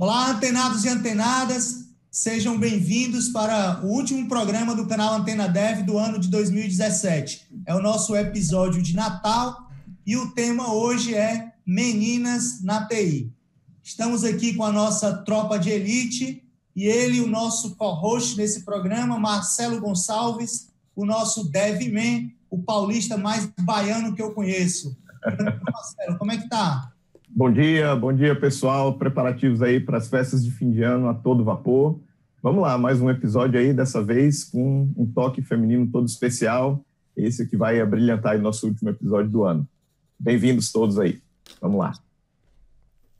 Olá, antenados e antenadas, sejam bem-vindos para o último programa do canal Antena Dev do ano de 2017. É o nosso episódio de Natal e o tema hoje é Meninas na TI. Estamos aqui com a nossa tropa de elite e ele, o nosso co-host nesse programa, Marcelo Gonçalves, o nosso DevMan, o paulista mais baiano que eu conheço. Marcelo, como é que tá? Bom dia, bom dia pessoal. Preparativos aí para as festas de fim de ano a todo vapor. Vamos lá, mais um episódio aí, dessa vez com um toque feminino todo especial. Esse que vai brilhantar o nosso último episódio do ano. Bem-vindos todos aí. Vamos lá.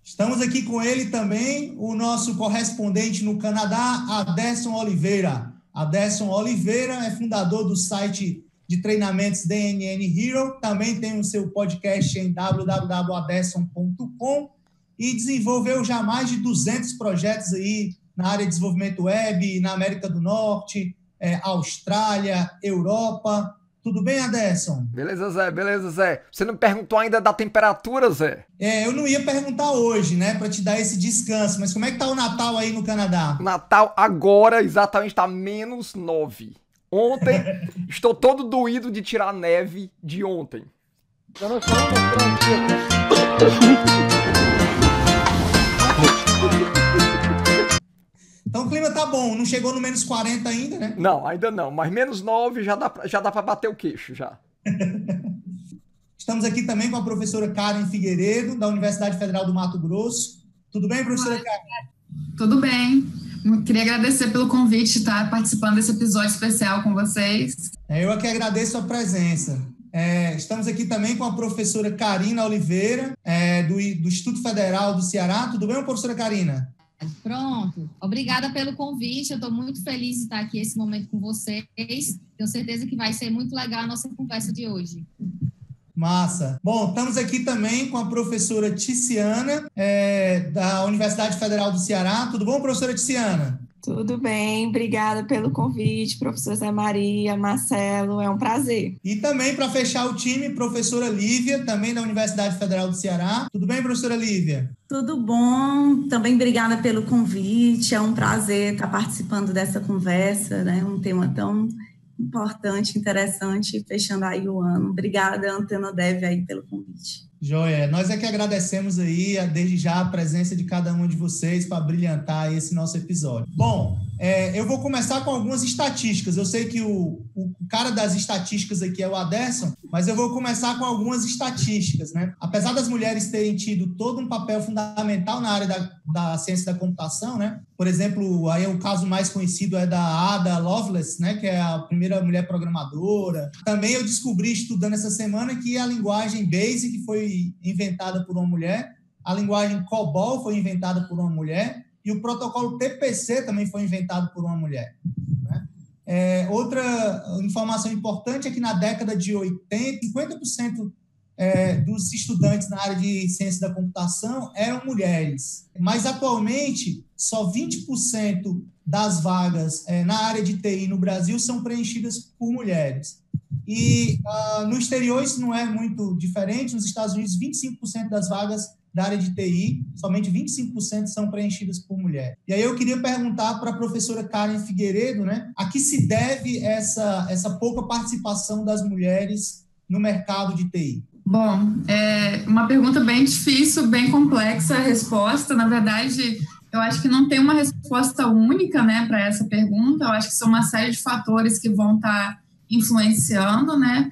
Estamos aqui com ele também, o nosso correspondente no Canadá, Aderson Oliveira. Aderson Oliveira é fundador do site de treinamentos DNN Hero, também tem o seu podcast em www.aderson.com e desenvolveu já mais de 200 projetos aí na área de desenvolvimento web, na América do Norte, é, Austrália, Europa. Tudo bem, Aderson? Beleza, Zé, beleza, Zé. Você não perguntou ainda da temperatura, Zé? É, eu não ia perguntar hoje, né, para te dar esse descanso, mas como é que tá o Natal aí no Canadá? Natal agora exatamente tá menos 9. Ontem, estou todo doído de tirar a neve de ontem. Então o clima tá bom, não chegou no menos 40 ainda, né? Não, ainda não, mas menos 9 já dá, já dá para bater o queixo já. Estamos aqui também com a professora Karen Figueiredo, da Universidade Federal do Mato Grosso. Tudo bem, professora Karen? Tudo bem. Queria agradecer pelo convite de estar participando desse episódio especial com vocês. É, eu aqui agradeço a presença. É, estamos aqui também com a professora Karina Oliveira, é, do, do Instituto Federal do Ceará. Tudo bem, professora Karina? Pronto. Obrigada pelo convite. Eu estou muito feliz de estar aqui esse momento com vocês. Tenho certeza que vai ser muito legal a nossa conversa de hoje. Massa. Bom, estamos aqui também com a professora Ticiana, é, da Universidade Federal do Ceará. Tudo bom, professora Ticiana? Tudo bem, obrigada pelo convite, professor Zé Maria, Marcelo, é um prazer. E também para fechar o time, professora Lívia, também da Universidade Federal do Ceará. Tudo bem, professora Lívia? Tudo bom, também obrigada pelo convite, é um prazer estar participando dessa conversa, né? Um tema tão importante, interessante, fechando aí o ano. Obrigada, Antena Dev, aí pelo convite. Joia, nós é que agradecemos aí, desde já, a presença de cada um de vocês para brilhantar esse nosso episódio. Bom, é, eu vou começar com algumas estatísticas. Eu sei que o, o cara das estatísticas aqui é o Aderson, mas eu vou começar com algumas estatísticas, né? Apesar das mulheres terem tido todo um papel fundamental na área da, da ciência da computação, né? Por exemplo, aí o caso mais conhecido é da Ada Lovelace, né? Que é a primeira mulher programadora. Também eu descobri estudando essa semana que a linguagem BASIC foi inventada por uma mulher, a linguagem COBOL foi inventada por uma mulher e o protocolo TPC também foi inventado por uma mulher. Né? É, outra informação importante é que na década de 80, 50% é, dos estudantes na área de ciência da computação eram mulheres, mas atualmente só 20% das vagas é, na área de TI no Brasil são preenchidas por mulheres. E uh, no exterior isso não é muito diferente, nos Estados Unidos 25% das vagas da área de TI, somente 25% são preenchidas por mulher. E aí eu queria perguntar para a professora Karen Figueiredo, né, a que se deve essa, essa pouca participação das mulheres no mercado de TI? Bom, é uma pergunta bem difícil, bem complexa a resposta. Na verdade, eu acho que não tem uma resposta única né, para essa pergunta. Eu acho que são uma série de fatores que vão estar tá influenciando, né?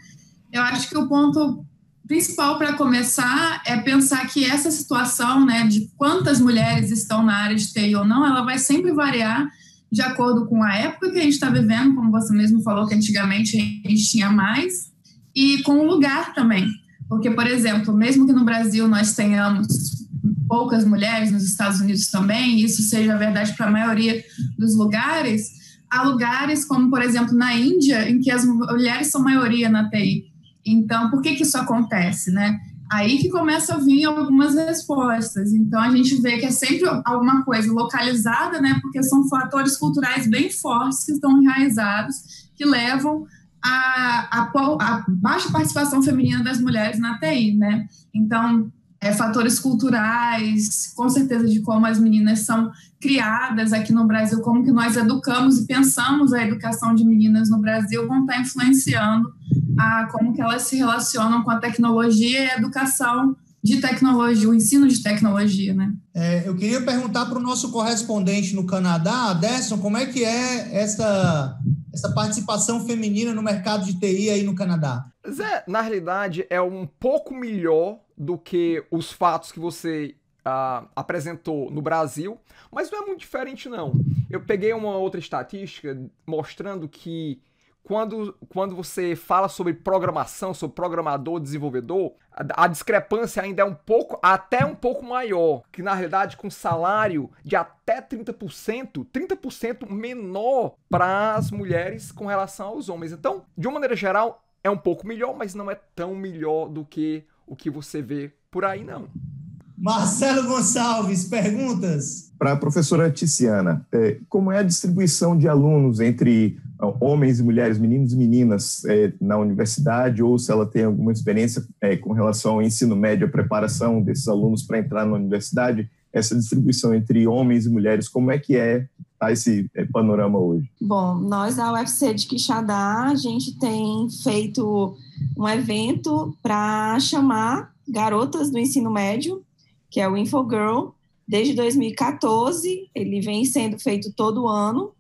Eu acho que o ponto principal para começar é pensar que essa situação, né, de quantas mulheres estão na área de TI ou não, ela vai sempre variar de acordo com a época que a gente está vivendo, como você mesmo falou que antigamente a gente tinha mais, e com o lugar também. Porque, por exemplo, mesmo que no Brasil nós tenhamos poucas mulheres, nos Estados Unidos também, isso seja verdade para a maioria dos lugares, há lugares como, por exemplo, na Índia, em que as mulheres são maioria na TI. Então, por que, que isso acontece, né? Aí que começa a vir algumas respostas. Então, a gente vê que é sempre alguma coisa localizada, né? Porque são fatores culturais bem fortes que estão enraizados, que levam a, a, a baixa participação feminina das mulheres na TI, né? Então, é, fatores culturais, com certeza de como as meninas são criadas aqui no Brasil, como que nós educamos e pensamos a educação de meninas no Brasil, vão estar influenciando a como que elas se relacionam com a tecnologia e a educação de tecnologia, o ensino de tecnologia, né? É, eu queria perguntar para o nosso correspondente no Canadá, Aderson, como é que é essa, essa participação feminina no mercado de TI aí no Canadá? Zé, na realidade é um pouco melhor do que os fatos que você uh, apresentou no Brasil, mas não é muito diferente não. Eu peguei uma outra estatística mostrando que quando, quando você fala sobre programação, sobre programador, desenvolvedor, a, a, discrepância ainda é um pouco, até um pouco maior, que na realidade com salário de até 30%, 30% menor para as mulheres com relação aos homens. Então, de uma maneira geral, é um pouco melhor, mas não é tão melhor do que o que você vê por aí, não. Marcelo Gonçalves, perguntas? Para a professora Ticiana, é, como é a distribuição de alunos entre ah, homens e mulheres, meninos e meninas é, na universidade, ou se ela tem alguma experiência é, com relação ao ensino médio, a preparação desses alunos para entrar na universidade, essa distribuição entre homens e mulheres, como é que é tá esse panorama hoje? Bom, nós da UFC de Quixadá, a gente tem feito um evento para chamar garotas do ensino médio que é o Infogirl, desde 2014. Ele vem sendo feito todo ano,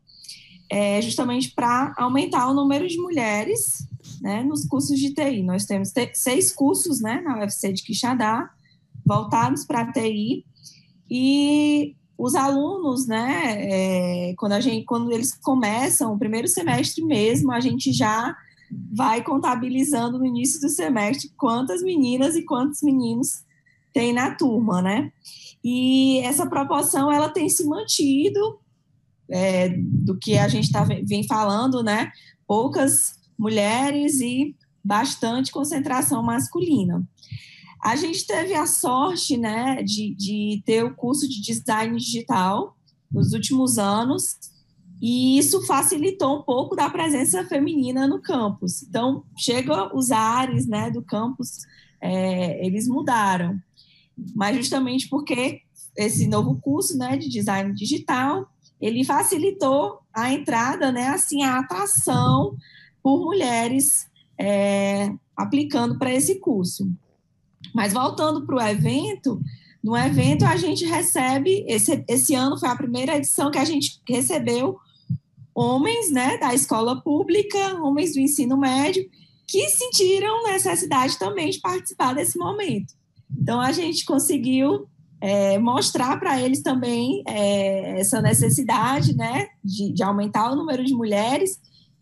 é, justamente para aumentar o número de mulheres né, nos cursos de TI. Nós temos seis cursos né, na UFC de Quixadá, voltados para TI, e os alunos, né, é, quando, a gente, quando eles começam o primeiro semestre mesmo, a gente já vai contabilizando no início do semestre quantas meninas e quantos meninos tem na turma, né? E essa proporção ela tem se mantido é, do que a gente tá, vem falando, né? Poucas mulheres e bastante concentração masculina. A gente teve a sorte, né, de, de ter o curso de design digital nos últimos anos e isso facilitou um pouco da presença feminina no campus. Então, chega os ares, né, do campus, é, eles mudaram mas justamente porque esse novo curso, né, de design digital, ele facilitou a entrada, né, assim, a atração por mulheres é, aplicando para esse curso. Mas voltando para o evento, no evento a gente recebe, esse, esse ano foi a primeira edição que a gente recebeu homens, né, da escola pública, homens do ensino médio, que sentiram necessidade também de participar desse momento. Então, a gente conseguiu é, mostrar para eles também é, essa necessidade né, de, de, aumentar o número de mulheres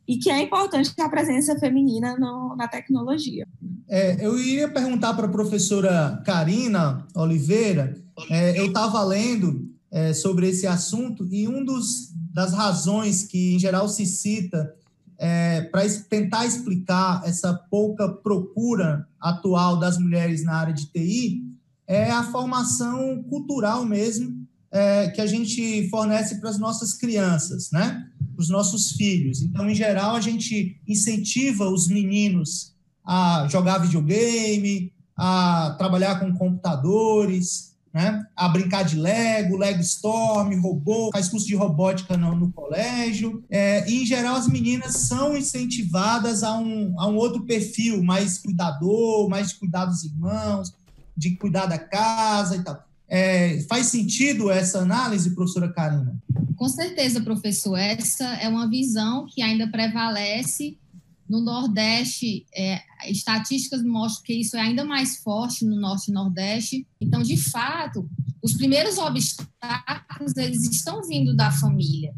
e que é importante a presença feminina no, na tecnologia. É, eu iria perguntar para a professora Karina Oliveira, é, eu estava lendo é, sobre esse assunto e um dos das razões que em geral se cita é, para tentar explicar essa pouca procura atual das mulheres na área de TI é a formação cultural mesmo é, que a gente fornece para as nossas crianças, né? Para os nossos filhos. Então, em geral, a gente incentiva os meninos a jogar videogame, a trabalhar com computadores, né? a brincar de Lego, Lego Storm, robô, faz curso de robótica no, no colégio. É, e, em geral, as meninas são incentivadas a um, a um outro perfil, mais cuidador, mais de cuidar dos irmãos, de cuidar da casa e tal. É, faz sentido essa análise, professora Karina? Com certeza, professor. Essa é uma visão que ainda prevalece no Nordeste, é, estatísticas mostram que isso é ainda mais forte no Norte e Nordeste. Então, de fato, os primeiros obstáculos eles estão vindo da família.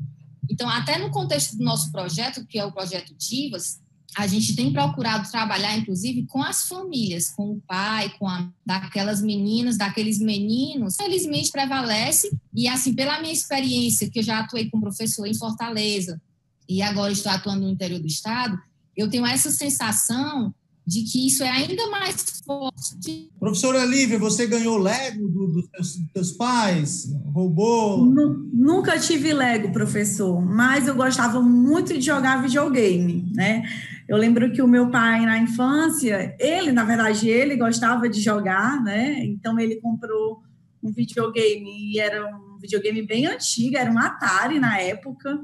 Então, até no contexto do nosso projeto, que é o projeto Divas, a gente tem procurado trabalhar, inclusive, com as famílias, com o pai, com a, daquelas meninas, daqueles meninos. Felizmente prevalece, e assim, pela minha experiência, que eu já atuei como professor em Fortaleza, e agora estou atuando no interior do estado, eu tenho essa sensação de que isso é ainda mais forte. Professora Lívia, você ganhou Lego dos do teus, teus, pais? Roubou? Nunca tive Lego, professor, mas eu gostava muito de jogar videogame, né? Eu lembro que o meu pai, na infância, ele, na verdade, ele gostava de jogar, né? Então, ele comprou um videogame, e era um videogame bem antigo, era um Atari na época,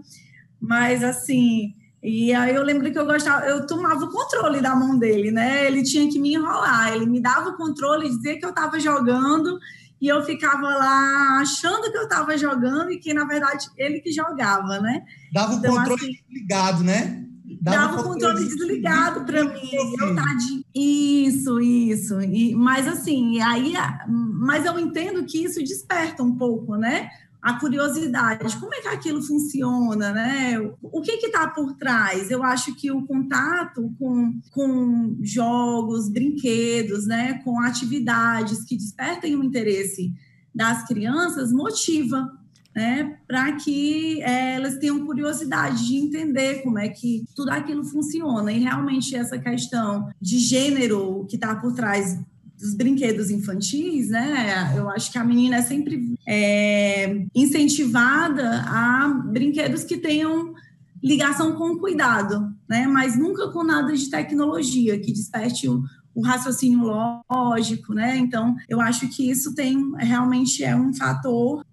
mas, assim, e aí eu lembro que eu gostava, eu tomava o controle da mão dele, né? Ele tinha que me enrolar, ele me dava o controle, dizia que eu estava jogando e eu ficava lá achando que eu estava jogando e que na verdade ele que jogava, né? Dava então, o controle assim, desligado, né? Dava, dava o controle desligado para mim. Eu de... Isso, isso. E, mas assim, aí, mas eu entendo que isso desperta um pouco, né? A curiosidade, como é que aquilo funciona, né? O que está por trás? Eu acho que o contato com, com jogos, brinquedos, né, com atividades que despertem o interesse das crianças motiva, né, para que é, elas tenham curiosidade de entender como é que tudo aquilo funciona. E realmente essa questão de gênero que está por trás dos brinquedos infantis, né? Eu acho que a menina é sempre é, incentivada a brinquedos que tenham ligação com o cuidado, né? Mas nunca com nada de tecnologia que desperte o, o raciocínio lógico, né? Então, eu acho que isso tem realmente é um fator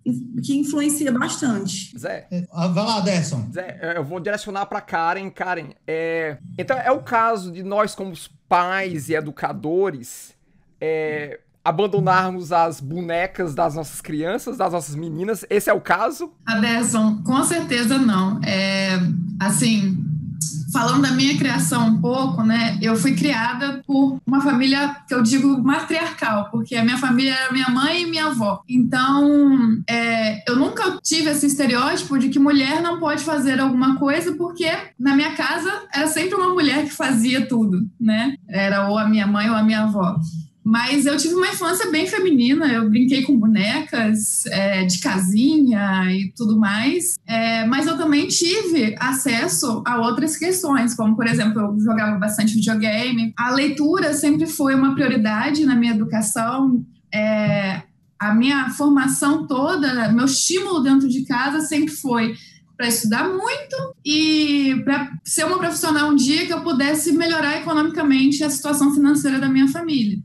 que influencia bastante. Zé, ah, vai lá, Derson. Zé, eu vou direcionar para Karen. Karen, é... então é o caso de nós como pais e educadores é, abandonarmos as bonecas das nossas crianças, das nossas meninas. Esse é o caso? Aderson, com certeza não. É, assim, falando da minha criação um pouco, né? Eu fui criada por uma família que eu digo matriarcal, porque a minha família era minha mãe e minha avó. Então, é, eu nunca tive esse estereótipo de que mulher não pode fazer alguma coisa, porque na minha casa era sempre uma mulher que fazia tudo, né? Era ou a minha mãe ou a minha avó. Mas eu tive uma infância bem feminina, eu brinquei com bonecas é, de casinha e tudo mais, é, mas eu também tive acesso a outras questões, como, por exemplo, eu jogava bastante videogame. A leitura sempre foi uma prioridade na minha educação. É, a minha formação toda, meu estímulo dentro de casa sempre foi para estudar muito e para ser uma profissional um dia que eu pudesse melhorar economicamente a situação financeira da minha família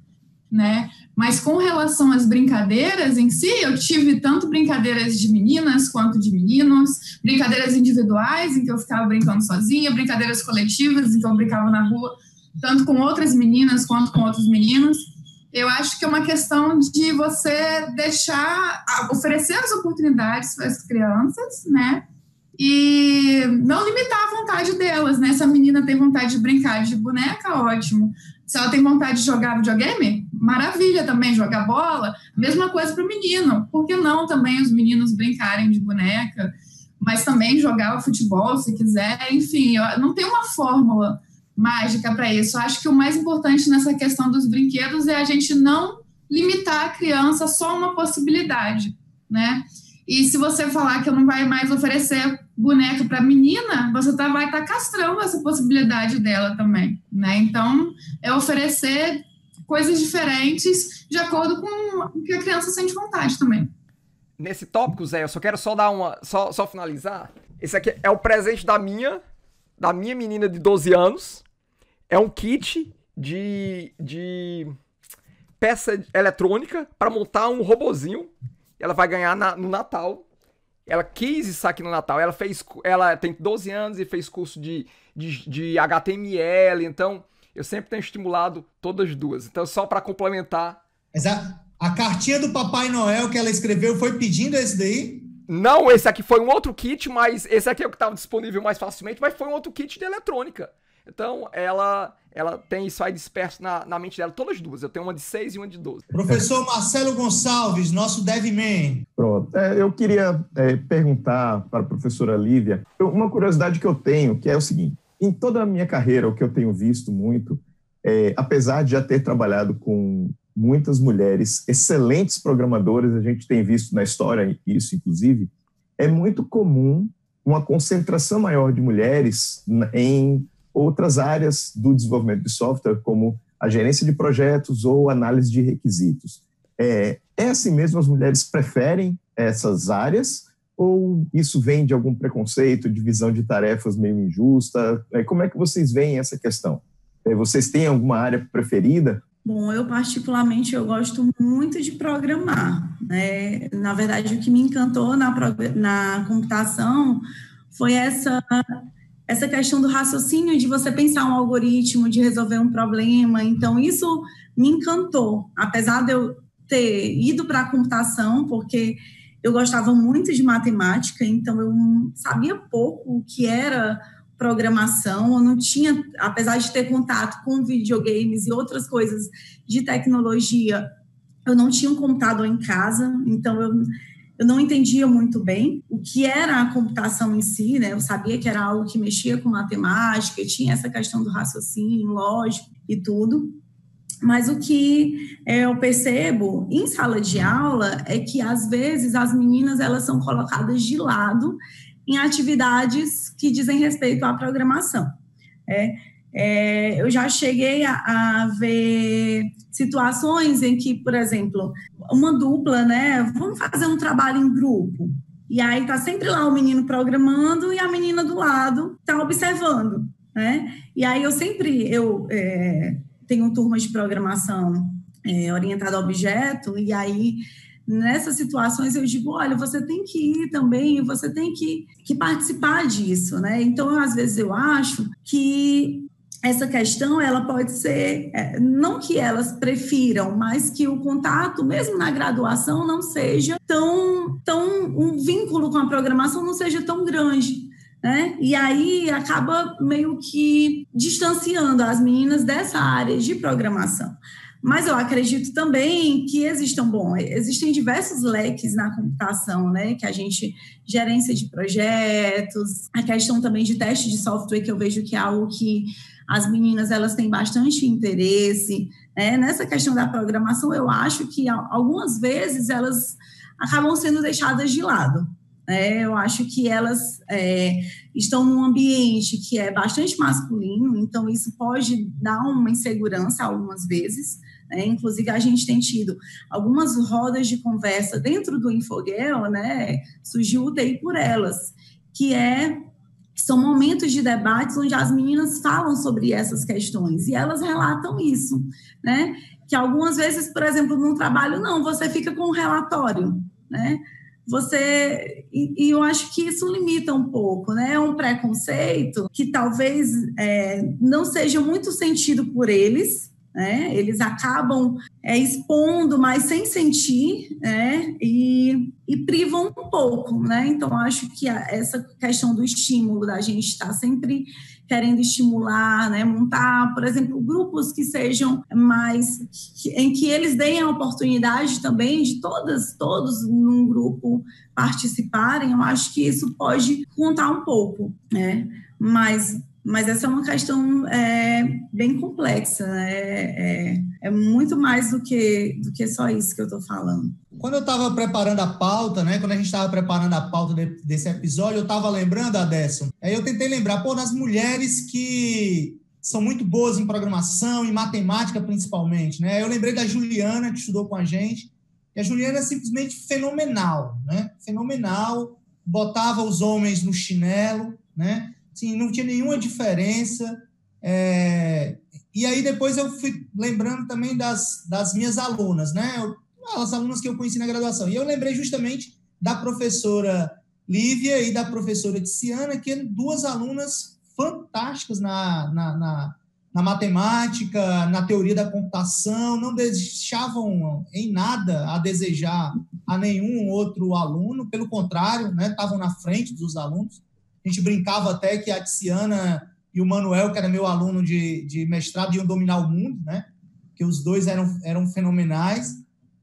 né? Mas com relação às brincadeiras em si, eu tive tanto brincadeiras de meninas quanto de meninos, brincadeiras individuais em que eu ficava brincando sozinha, brincadeiras coletivas em que eu brincava na rua, tanto com outras meninas quanto com outros meninos. Eu acho que é uma questão de você deixar, oferecer as oportunidades para as crianças, né? E não limitar a vontade delas, né? Se a menina tem vontade de brincar de boneca, ótimo. Se ela tem vontade de jogar videogame, maravilha também, jogar bola. Mesma coisa para o menino. Por que não também os meninos brincarem de boneca? Mas também jogar o futebol, se quiser. Enfim, não tem uma fórmula mágica para isso. Eu acho que o mais importante nessa questão dos brinquedos é a gente não limitar a criança só uma possibilidade, né? E se você falar que eu não vai mais oferecer boneca para menina, você tá, vai estar tá castrando essa possibilidade dela também, né? Então, é oferecer coisas diferentes de acordo com o que a criança sente vontade também. Nesse tópico, Zé, eu só quero só dar uma, só, só finalizar. Esse aqui é o presente da minha, da minha menina de 12 anos. É um kit de, de peça eletrônica para montar um robozinho ela vai ganhar na, no Natal. Ela quis isso aqui no Natal. Ela fez. Ela tem 12 anos e fez curso de, de, de HTML. Então, eu sempre tenho estimulado todas as duas. Então, só para complementar. Mas a, a cartinha do Papai Noel que ela escreveu foi pedindo esse daí? Não, esse aqui foi um outro kit, mas esse aqui é o que estava disponível mais facilmente, mas foi um outro kit de eletrônica. Então, ela ela tem isso aí disperso na, na mente dela, todas as duas. Eu tenho uma de 6 e uma de 12. Professor Marcelo Gonçalves, nosso DevMan. Pronto. É, eu queria é, perguntar para a professora Lívia uma curiosidade que eu tenho, que é o seguinte. Em toda a minha carreira, o que eu tenho visto muito, é, apesar de já ter trabalhado com muitas mulheres excelentes programadoras, a gente tem visto na história isso, inclusive, é muito comum uma concentração maior de mulheres em outras áreas do desenvolvimento de software, como a gerência de projetos ou análise de requisitos. É, é assim mesmo, as mulheres preferem essas áreas ou isso vem de algum preconceito, divisão de tarefas meio injusta? É, como é que vocês veem essa questão? É, vocês têm alguma área preferida? Bom, eu particularmente eu gosto muito de programar. Né? Na verdade, o que me encantou na, na computação foi essa essa questão do raciocínio de você pensar um algoritmo, de resolver um problema. Então, isso me encantou, apesar de eu ter ido para a computação, porque eu gostava muito de matemática, então eu sabia pouco o que era programação, eu não tinha, apesar de ter contato com videogames e outras coisas de tecnologia, eu não tinha um computador em casa, então eu, eu não entendia muito bem o que era a computação em si, né? Eu sabia que era algo que mexia com matemática, tinha essa questão do raciocínio lógico e tudo. Mas o que é, eu percebo em sala de aula é que às vezes as meninas elas são colocadas de lado em atividades que dizem respeito à programação. É, é, eu já cheguei a, a, ver situações em que, por exemplo, uma dupla, né? Vamos fazer um trabalho em grupo. E aí tá sempre lá o menino programando e a menina do lado tá observando, né? E aí eu sempre eu é, tenho turmas de programação é, orientada a objeto, e aí nessas situações eu digo, olha, você tem que ir também, você tem que, que participar disso, né? Então, às vezes eu acho que essa questão ela pode ser é, não que elas prefiram, mas que o contato, mesmo na graduação, não seja tão, tão um vínculo com a programação não seja tão grande. Né? E aí acaba meio que distanciando as meninas dessa área de programação. Mas eu acredito também que existam, bom, existem diversos leques na computação, né? Que a gente, gerência de projetos, a questão também de teste de software, que eu vejo que é algo que as meninas elas têm bastante interesse. Né? Nessa questão da programação, eu acho que algumas vezes elas acabam sendo deixadas de lado. É, eu acho que elas é, estão num ambiente que é bastante masculino, então isso pode dar uma insegurança algumas vezes. Né? Inclusive, a gente tem tido algumas rodas de conversa dentro do Infogel, né? surgiu o TI por elas, que é são momentos de debates onde as meninas falam sobre essas questões e elas relatam isso, né? Que algumas vezes, por exemplo, no trabalho, não, você fica com um relatório, né? Você e, e, eu acho que isso limita um pouco, né? É um preconceito que talvez é, não seja muito sentido por eles, né? Eles acabam é, expondo, mas sem sentir, né? E, e privam um pouco, né? Então acho que a, essa questão do estímulo da gente estar tá sempre querendo estimular, né, montar, por exemplo, grupos que sejam mais em que eles deem a oportunidade também de todas, todos num grupo participarem. Eu acho que isso pode contar um pouco, né? Mas mas essa é uma questão é, bem complexa, né? é, é, muito mais do que, do que só isso que eu estou falando. Quando eu estava preparando a pauta, né, quando a gente estava preparando a pauta de, desse episódio, eu estava lembrando, Adesson, aí eu tentei lembrar, pô, das mulheres que são muito boas em programação, em matemática principalmente, né? Eu lembrei da Juliana, que estudou com a gente, e a Juliana é simplesmente fenomenal, né? Fenomenal, botava os homens no chinelo, né? Sim, não tinha nenhuma diferença. É... E aí depois eu fui lembrando também das, das minhas alunas, né? As alunas que eu conheci na graduação. E eu lembrei justamente da professora Lívia e da professora Tiziana, que eram duas alunas fantásticas na, na, na, na matemática, na teoria da computação, não deixavam em nada a desejar a nenhum outro aluno, pelo contrário, né, estavam na frente dos alunos. A gente brincava até que a Tiziana e o Manuel, que era meu aluno de, de mestrado, iam dominar o mundo, né? Que os dois eram, eram fenomenais.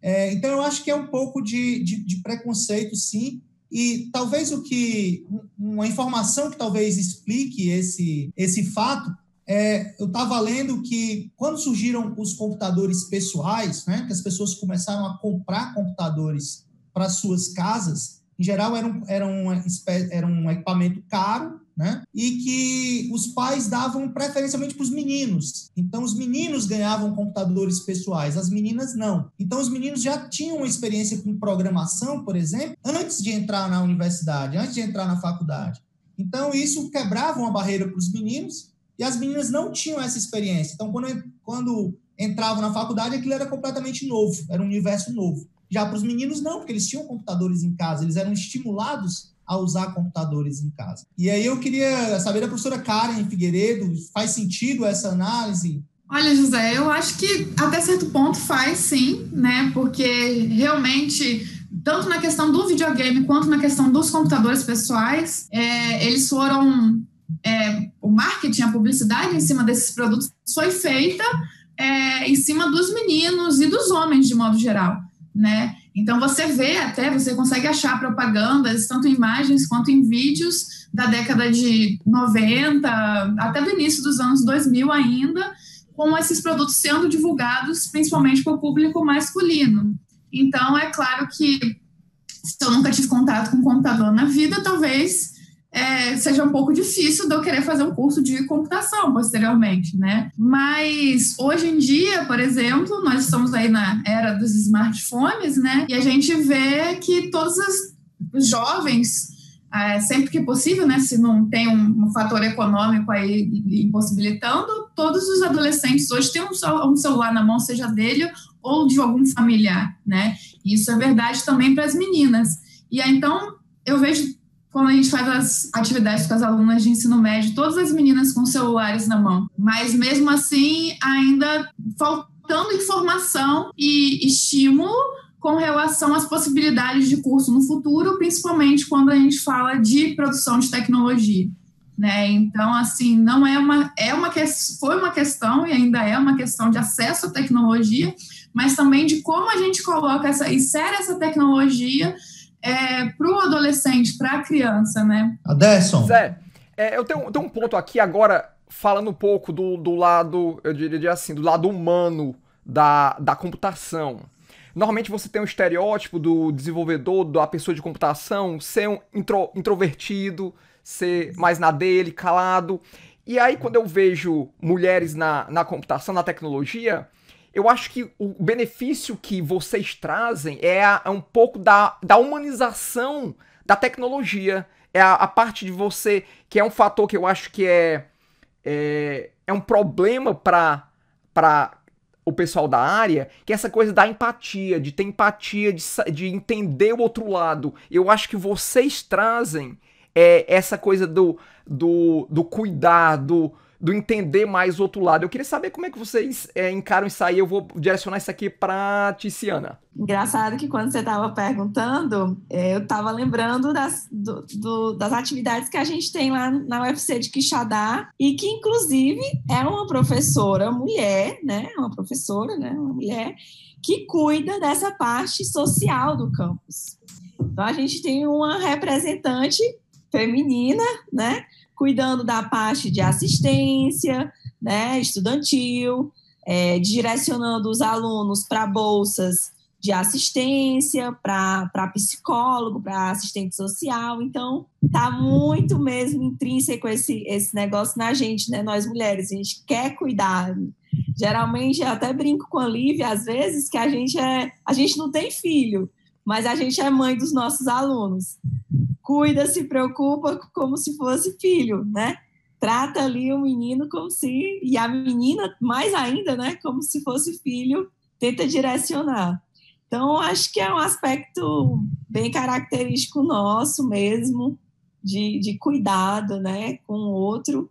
É, então, eu acho que é um pouco de, de, de, preconceito, sim. E talvez o que. Uma informação que talvez explique esse, esse fato é, eu estava lendo que quando surgiram os computadores pessoais, né, que as pessoas começaram a comprar computadores para suas casas, em geral, era um, era um, era um equipamento caro né? E que os pais davam preferencialmente para os meninos. Então, os meninos ganhavam computadores pessoais, as meninas não. Então, os meninos já tinham uma experiência com programação, por exemplo, antes de entrar na universidade, antes de entrar na faculdade. Então, isso quebrava uma barreira para os meninos e as meninas não tinham essa experiência. Então, quando, quando entravam na faculdade, aquilo era completamente novo, era um universo novo. Já para os meninos, não, porque eles tinham computadores em casa, eles eram estimulados a usar computadores em casa. E aí eu queria saber da professora Karen Figueiredo, faz sentido essa análise? Olha, José, eu acho que até certo ponto faz sim, né? Porque realmente tanto na questão do videogame quanto na questão dos computadores pessoais, é, eles foram. É, o marketing, a publicidade em cima desses produtos foi feita é, em cima dos meninos e dos homens, de modo geral, né? Então você vê até, você consegue achar propagandas, tanto em imagens quanto em vídeos, da década de 90, até do início dos anos 2000 ainda, com esses produtos sendo divulgados principalmente para o público masculino. Então, é claro que se eu nunca tive contato com computador na vida, talvez é, seja um pouco difícil de eu querer fazer um curso de computação posteriormente, né? Mas hoje em dia, por exemplo, nós estamos aí na era dos smartphones, né? E a gente vê que todos os jovens é, sempre que possível, né, se não tem um, um, fator econômico aí impossibilitando, todos os adolescentes hoje têm um, um, celular na mão, seja dele ou de algum familiar, né? Isso é verdade também para as meninas. E aí, então, eu vejo quando a gente faz as atividades com as alunas de ensino médio, todas as meninas com celulares na mão, mas mesmo assim, ainda faltando informação e estímulo com relação às possibilidades de curso no futuro, principalmente quando a gente fala de produção de tecnologia. Né? Então, assim, não é uma, é uma foi uma questão e ainda é uma questão de acesso à tecnologia, mas também de como a gente coloca essa, insere essa tecnologia é, para o adolescente, para a criança, né? Aderson. Zé, é, eu tenho, tenho um ponto aqui agora, falando um pouco do, do lado, eu diria assim, do lado humano da, da computação. Normalmente você tem um estereótipo do desenvolvedor, da pessoa de computação, ser um intro, introvertido, ser mais na dele, calado. E aí, quando eu vejo mulheres na, na computação, na tecnologia, eu acho que o benefício que vocês trazem é, a, é um pouco da, da humanização da tecnologia. É a, a, parte de você, que é um fator que eu acho que é, é, é um problema para o pessoal da área, que é essa coisa da empatia, de ter empatia, de, de entender o outro lado. Eu acho que vocês trazem é, essa coisa do, do, do cuidado, do entender mais o outro lado. Eu queria saber como é que vocês é, encaram isso aí. Eu vou direcionar isso aqui para Tiziana. Engraçado que quando você estava perguntando, é, eu estava lembrando das, do, do, das atividades que a gente tem lá na UFC de Quixadá e que, inclusive, é uma professora mulher, né? Uma professora, né? Uma mulher que cuida dessa parte social do campus. Então, a gente tem uma representante feminina, né? Cuidando da parte de assistência né, estudantil, é, direcionando os alunos para bolsas de assistência, para psicólogo, para assistente social. Então, está muito mesmo intrínseco esse, esse negócio na gente, né? Nós mulheres, a gente quer cuidar. Geralmente, eu até brinco com a Lívia, às vezes, que a gente é. A gente não tem filho, mas a gente é mãe dos nossos alunos cuida, se preocupa como se fosse filho, né? Trata ali o menino como se, e a menina mais ainda, né? Como se fosse filho, tenta direcionar. Então, acho que é um aspecto bem característico nosso mesmo, de, de cuidado, né, com o outro.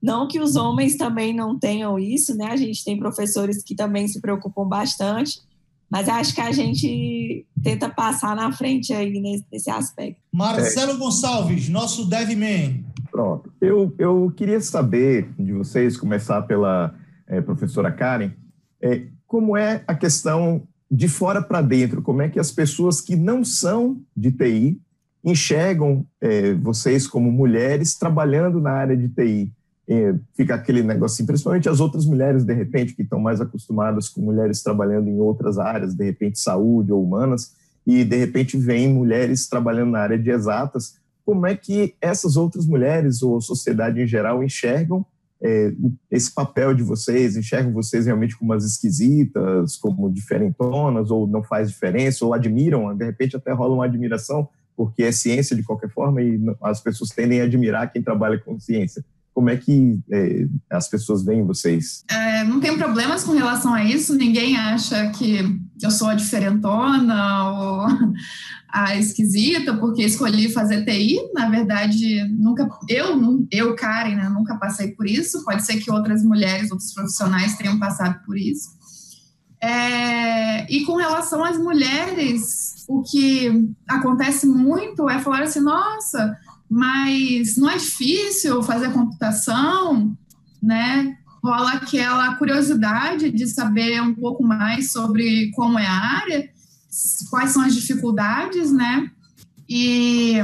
Não que os homens também não tenham isso, né? A gente tem professores que também se preocupam bastante, mas acho que a gente tenta passar na frente aí nesse, nesse aspecto. Marcelo é. Gonçalves, nosso DevMan. Pronto. Eu, eu queria saber de vocês, começar pela é, professora Karen, é, como é a questão de fora para dentro, como é que as pessoas que não são de TI enxergam é, vocês como mulheres trabalhando na área de TI fica aquele negocinho, principalmente as outras mulheres, de repente, que estão mais acostumadas com mulheres trabalhando em outras áreas, de repente saúde ou humanas, e de repente vem mulheres trabalhando na área de exatas. como é que essas outras mulheres ou a sociedade em geral enxergam é, esse papel de vocês, enxergam vocês realmente como as esquisitas, como diferentonas, ou não faz diferença, ou admiram, de repente até rola uma admiração, porque é ciência de qualquer forma e as pessoas tendem a admirar quem trabalha com ciência. Como é que é, as pessoas veem vocês? É, não tem problemas com relação a isso, ninguém acha que eu sou a diferentona ou a esquisita porque escolhi fazer TI. Na verdade, nunca eu, eu Karen, né, nunca passei por isso. Pode ser que outras mulheres, outros profissionais tenham passado por isso. É, e com relação às mulheres, o que acontece muito é falar assim: nossa, mas não é difícil fazer computação, né? Rola aquela curiosidade de saber um pouco mais sobre como é a área quais são as dificuldades, né? E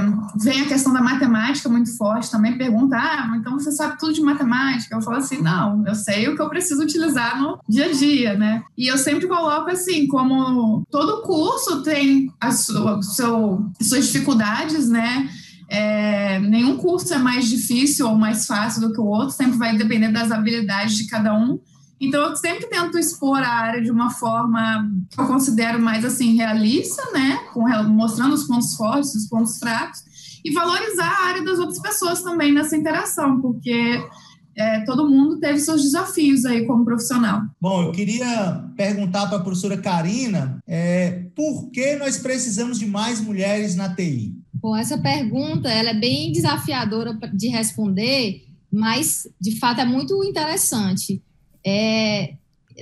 vem a questão da matemática muito forte também. Pergunta, ah, então você sabe tudo de matemática? Eu falo assim, não, eu sei o que eu preciso utilizar no dia a dia, né? E eu sempre coloco assim, como todo curso tem a sua, seu, suas dificuldades, né? É, nenhum curso é mais difícil ou mais fácil do que o outro, sempre vai depender das habilidades de cada um. Então, eu sempre tento expor a área de uma forma que eu considero mais assim realista, né? Com, mostrando os pontos fortes, os pontos fracos, e valorizar a área das outras pessoas também nessa interação, porque é, todo mundo teve seus desafios aí como profissional. Bom, eu queria perguntar para a professora Karina é, por que nós precisamos de mais mulheres na TI? Bom, essa pergunta ela é bem desafiadora de responder, mas de fato é muito interessante é,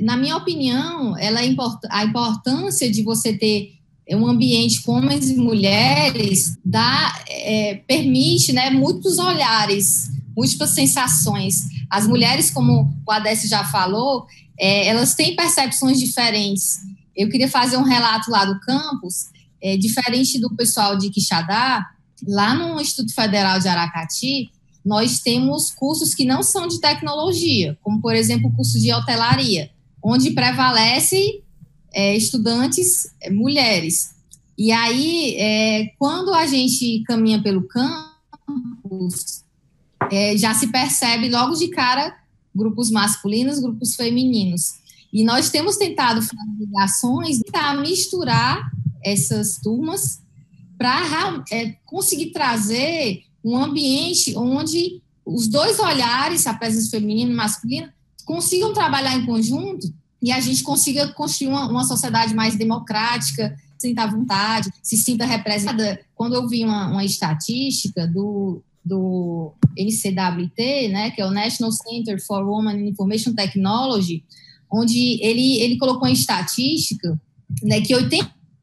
na minha opinião, ela é import a importância de você ter um ambiente com homens e mulheres dá, é, permite né, múltiplos olhares, múltiplas sensações. As mulheres, como o Adécio já falou, é, elas têm percepções diferentes. Eu queria fazer um relato lá do campus, é, diferente do pessoal de Quixadá, lá no Instituto Federal de Aracati, nós temos cursos que não são de tecnologia, como, por exemplo, o curso de hotelaria, onde prevalece é, estudantes é, mulheres. E aí, é, quando a gente caminha pelo campus, é, já se percebe logo de cara grupos masculinos, grupos femininos. E nós temos tentado fazer ações para misturar essas turmas para é, conseguir trazer um ambiente onde os dois olhares, a presença feminina e masculina, consigam trabalhar em conjunto e a gente consiga construir uma, uma sociedade mais democrática, sinta vontade, se sinta representada. Quando eu vi uma, uma estatística do, do NCWT, né, que é o National Center for Women in Information Technology, onde ele, ele colocou em estatística né, que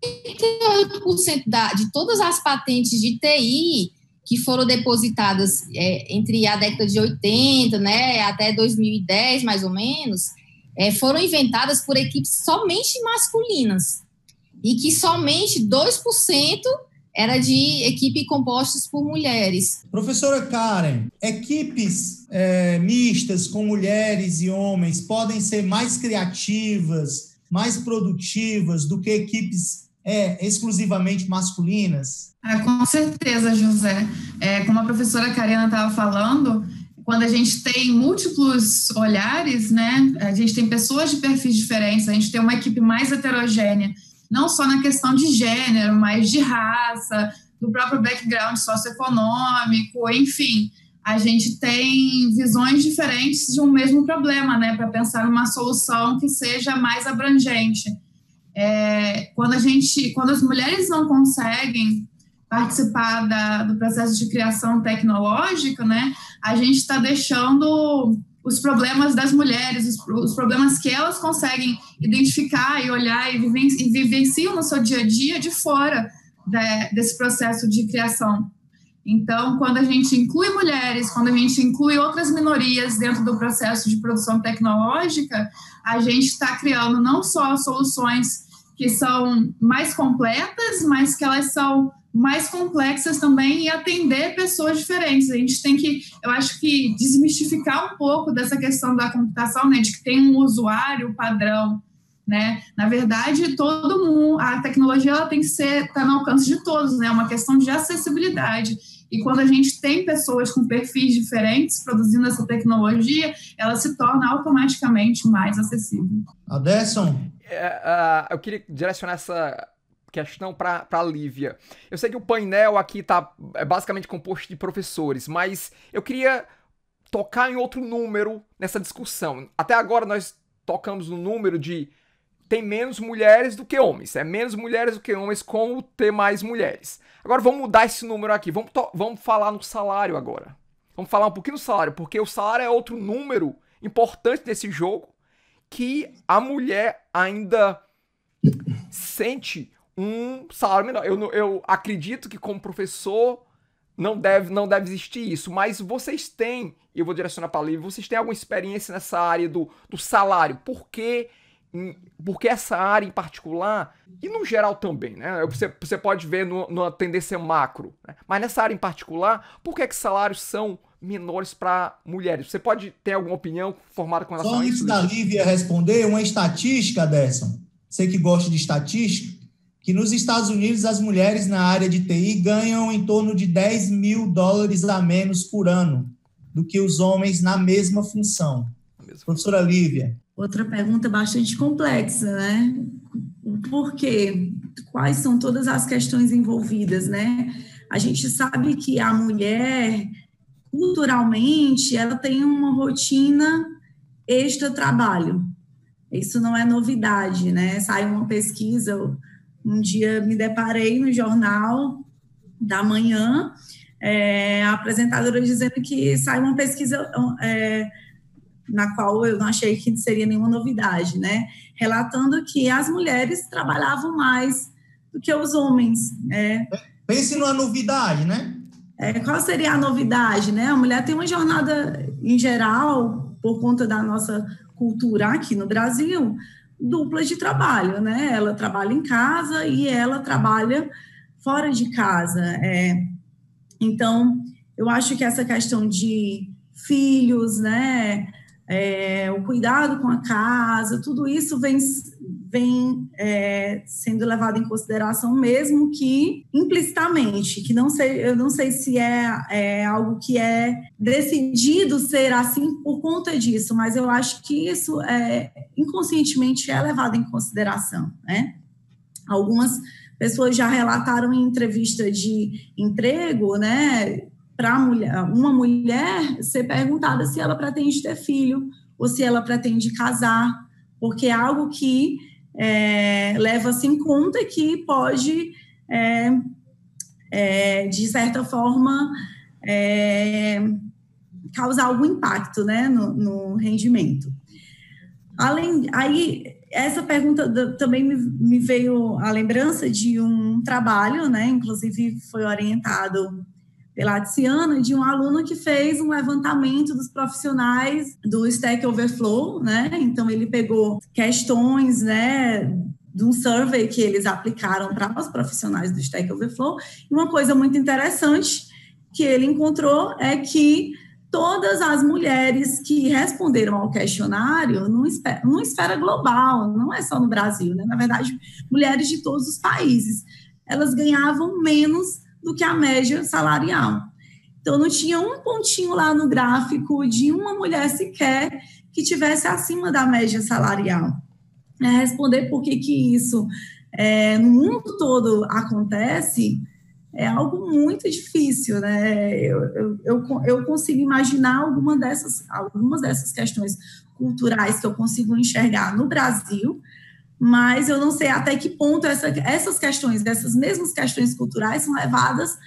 88% da, de todas as patentes de TI que foram depositadas é, entre a década de 80 né, até 2010, mais ou menos, é, foram inventadas por equipes somente masculinas e que somente 2% era de equipe compostas por mulheres. Professora Karen, equipes é, mistas com mulheres e homens podem ser mais criativas, mais produtivas do que equipes é, exclusivamente masculinas? Ah, com certeza, José. É, como a professora Karina estava falando, quando a gente tem múltiplos olhares, né, a gente tem pessoas de perfis diferentes, a gente tem uma equipe mais heterogênea, não só na questão de gênero, mas de raça, do próprio background socioeconômico, enfim, a gente tem visões diferentes de um mesmo problema, né, para pensar numa solução que seja mais abrangente. É, quando a gente, quando as mulheres não conseguem participar da, do processo de criação tecnológica, né, a gente está deixando os problemas das mulheres, os, os, problemas que elas conseguem identificar e olhar e, viven, e vivenciam no seu dia a dia de fora de, desse processo de criação. Então, quando a gente inclui mulheres, quando a gente inclui outras minorias dentro do processo de produção tecnológica, a gente está criando não só soluções que são mais completas, mas que elas são mais complexas também e atender pessoas diferentes. A gente tem que, eu acho que, desmistificar um pouco dessa questão da computação, né, de que tem um usuário padrão, né? Na verdade, todo mundo, a tecnologia ela tem que ser tá no alcance de todos, né? É uma questão de acessibilidade. E quando a gente tem pessoas com perfis diferentes produzindo essa tecnologia, ela se torna automaticamente mais acessível. Aderson? Uh, eu queria direcionar essa questão para a Lívia. Eu sei que o painel aqui tá é basicamente composto de professores, mas eu queria tocar em outro número nessa discussão. Até agora nós tocamos no número de tem menos mulheres do que homens. É menos mulheres do que homens, como ter mais mulheres. Agora vamos mudar esse número aqui. Vamos, vamos falar no salário agora. Vamos falar um pouquinho do salário, porque o salário é outro número importante desse jogo que a mulher ainda sente um salário menor. Eu, eu acredito que como professor não deve, não deve existir isso, mas vocês têm, e eu vou direcionar para a Lívia, vocês têm alguma experiência nessa área do, do salário? Por que porque essa área em particular, e no geral também, né? Você, você pode ver no, numa tendência macro, né? mas nessa área em particular, por que, é que salários são menores para mulheres? Você pode ter alguma opinião formada com relação Só a isso? Só da Lívia responder, uma estatística, Derson, você que gosta de estatística, que nos Estados Unidos as mulheres na área de TI ganham em torno de 10 mil dólares a menos por ano do que os homens na mesma função. Professora Lívia. Outra pergunta bastante complexa, né? Por quê? Quais são todas as questões envolvidas, né? A gente sabe que a mulher, culturalmente, ela tem uma rotina extra-trabalho. Isso não é novidade, né? Sai uma pesquisa, um dia me deparei no jornal da manhã, é, a apresentadora dizendo que sai uma pesquisa é, na qual eu não achei que seria nenhuma novidade, né? Relatando que as mulheres trabalhavam mais do que os homens. Né? Pense numa novidade, né? É, qual seria a novidade, né? A mulher tem uma jornada, em geral, por conta da nossa cultura aqui no Brasil, dupla de trabalho, né? Ela trabalha em casa e ela trabalha fora de casa. É. Então, eu acho que essa questão de filhos, né? É, o cuidado com a casa, tudo isso vem, vem é, sendo levado em consideração, mesmo que implicitamente, que não sei, eu não sei se é, é algo que é decidido ser assim por conta disso, mas eu acho que isso é, inconscientemente é levado em consideração, né? Algumas pessoas já relataram em entrevista de emprego, né, para uma mulher ser perguntada se ela pretende ter filho ou se ela pretende casar, porque é algo que é, leva-se em conta que pode, é, é, de certa forma, é, causar algum impacto né, no, no, rendimento. Além, aí, essa pergunta também me, me veio a lembrança de um trabalho, né, inclusive foi orientado pela Tiziana, de um aluno que fez um levantamento dos profissionais do Stack Overflow, né? Então ele pegou questões, né, de um survey que eles aplicaram para os profissionais do Stack Overflow. E uma coisa muito interessante que ele encontrou é que todas as mulheres que responderam ao questionário, numa esfera global, não é só no Brasil, né? Na verdade, mulheres de todos os países, elas ganhavam menos do que a média salarial. Então, não tinha um pontinho lá no gráfico de uma mulher sequer que tivesse acima da média salarial. É, responder por que, que isso é, no mundo todo acontece é algo muito difícil, né? Eu, eu, eu, eu, consigo imaginar alguma dessas, algumas dessas questões culturais que eu consigo enxergar no Brasil, mas eu não sei até que ponto essa, essas questões, essas mesmas questões culturais são levadas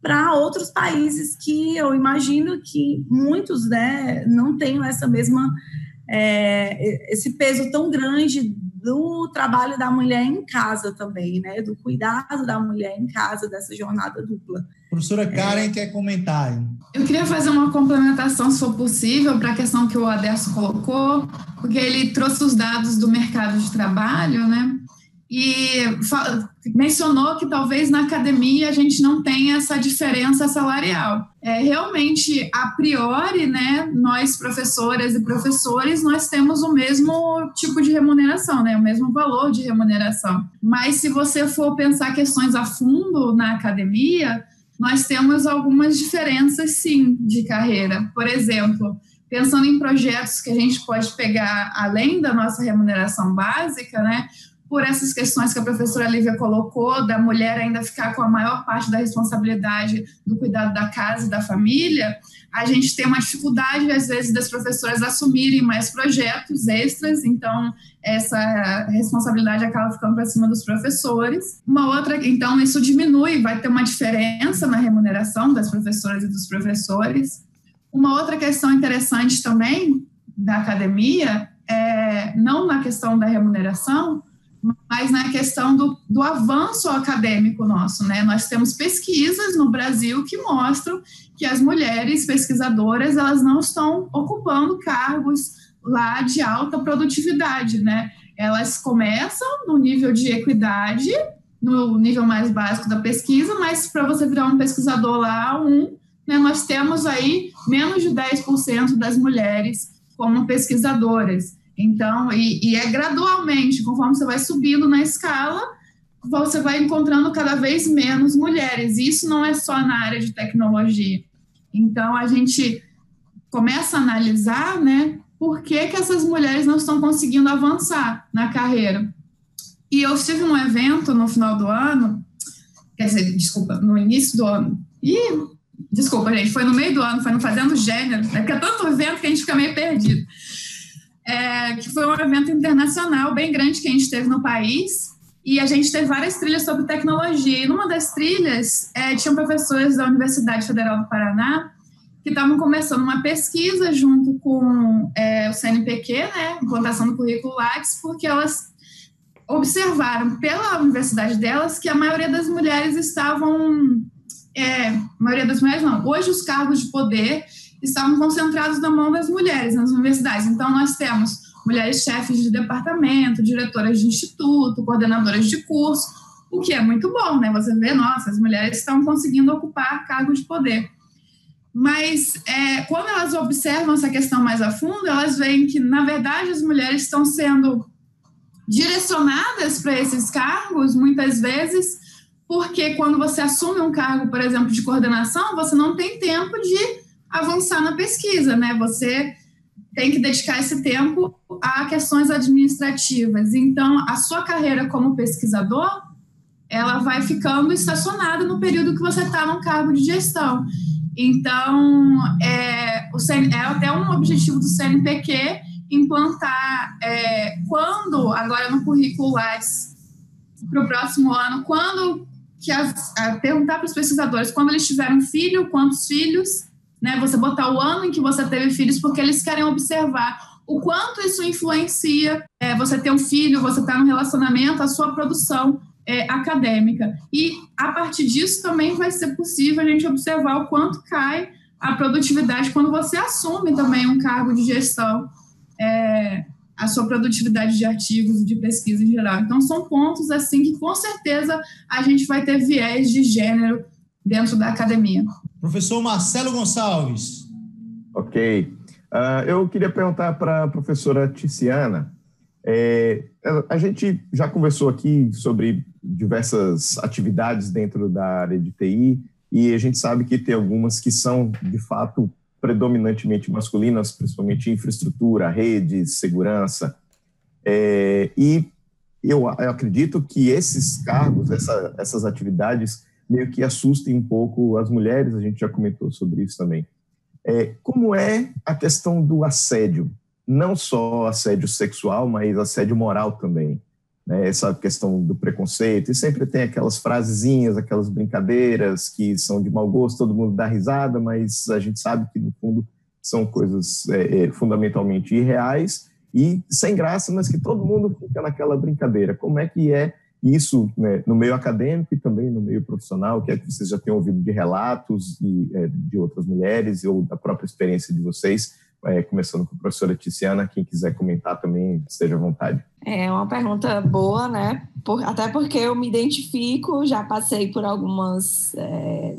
para outros países que eu imagino que muitos né, não tenham essa mesma é, esse peso tão grande do trabalho da mulher em casa também, né, do cuidado da mulher em casa dessa jornada dupla. Professora Karen é. quer comentar. Eu queria fazer uma complementação, se for possível, para a questão que o Aderso colocou, porque ele trouxe os dados do mercado de trabalho, né? E mencionou que talvez na academia a gente não tenha essa diferença salarial. É, realmente, a priori, né, nós professoras e professores, nós temos o mesmo tipo de remuneração, né, o mesmo valor de remuneração. Mas se você for pensar questões a fundo na academia, nós temos algumas diferenças, sim, de carreira. Por exemplo, pensando em projetos que a gente pode pegar além da nossa remuneração básica, né? Por essas questões que a professora Lívia colocou, da mulher ainda ficar com a maior parte da responsabilidade do cuidado da casa e da família, a gente tem uma dificuldade, às vezes, das professoras assumirem mais projetos extras, então essa responsabilidade acaba ficando para cima dos professores. Uma outra, então, isso diminui, vai ter uma diferença na remuneração das professoras e dos professores. Uma outra questão interessante também da academia é não na questão da remuneração, mas na questão do, do avanço acadêmico nosso, né? Nós temos pesquisas no Brasil que mostram que as mulheres pesquisadoras elas não estão ocupando cargos lá de alta produtividade, né? Elas começam no nível de equidade, no nível mais básico da pesquisa, mas para você virar um pesquisador lá, um, né, nós temos aí menos de 10% das mulheres como pesquisadoras. Então, e, e, é gradualmente, conforme você vai subindo na escala, você vai encontrando cada vez menos mulheres. Isso não é só na área de tecnologia. Então, a gente começa a analisar, né, por que, que essas mulheres não estão conseguindo avançar na carreira. E eu estive num evento no final do ano, quer dizer, desculpa, no início do ano, e desculpa, gente, foi no meio do ano, foi no Fazendo Gênero, é porque é tanto evento que a gente fica meio perdido é, que foi um evento internacional bem grande que a gente teve no país. E a gente teve várias trilhas sobre tecnologia. E numa das trilhas, é, tinham professores da Universidade Federal do Paraná que estavam começando uma pesquisa junto com é, o CNPq, né, implantação do currículo Lattes, porque elas observaram pela universidade delas que a maioria das mulheres estavam, é, maioria das mulheres não, hoje os cargos de poder estavam concentrados na mão das mulheres nas universidades. Então, nós temos mulheres chefes de departamento, diretoras de instituto, coordenadoras de curso, o que é muito bom, né? Você vê, nossa, as mulheres estão conseguindo ocupar cargos de poder. Mas é, quando elas observam essa questão mais a fundo, elas veem que, na verdade, as mulheres estão sendo direcionadas para esses cargos, muitas vezes, porque quando você assume um cargo, por exemplo, de coordenação, você não tem tempo de avançar na pesquisa, né? Você tem que dedicar esse tempo a questões administrativas. Então, a sua carreira como pesquisador, ela vai ficando estacionada no período que você está no cargo de gestão. Então, é, o CN, é até um objetivo do CNPq implantar, é, quando, agora no currículo Lattes, para o próximo ano, quando que as, perguntar para os pesquisadores quando eles tiveram filho, quantos filhos, né? Você botar o ano em que você teve filhos, porque eles querem observar o quanto isso influencia é, você ter um filho, você estar tá no relacionamento, a sua produção é, acadêmica. E a partir disso também vai ser possível a gente observar o quanto cai a produtividade quando você assume também um cargo de gestão, é, a sua produtividade de artigos de pesquisa em geral. Então, são pontos assim que com certeza a gente vai ter viés de gênero dentro da academia. Professor Marcelo Gonçalves. Ok. Uh, eu queria perguntar para a professora Ticiana. É, a gente já conversou aqui sobre diversas atividades dentro da área de TI e a gente sabe que tem algumas que são, de fato, predominantemente masculinas, principalmente infraestrutura, redes, segurança. É, e eu, eu, acredito que esses cargos, essa, essas atividades, meio que assustem um pouco as mulheres, a gente já comentou sobre isso também. É, como é a questão do assédio? Não só assédio sexual, mas assédio moral também. Né? Essa questão do preconceito. E sempre tem aquelas frasezinhas, aquelas brincadeiras que são de mau gosto, todo mundo dá risada, mas a gente sabe que, no fundo, são coisas é, é, fundamentalmente irreais e sem graça, mas que todo mundo fica naquela brincadeira. Como é que é isso né, no meio acadêmico e também no meio profissional, que é que vocês já tenham ouvido de relatos e, é, de outras mulheres ou da própria experiência de vocês, é, começando com a professora Tiziana, quem quiser comentar também, esteja à vontade. É uma pergunta boa, né? Por, até porque eu me identifico, já passei por algumas é,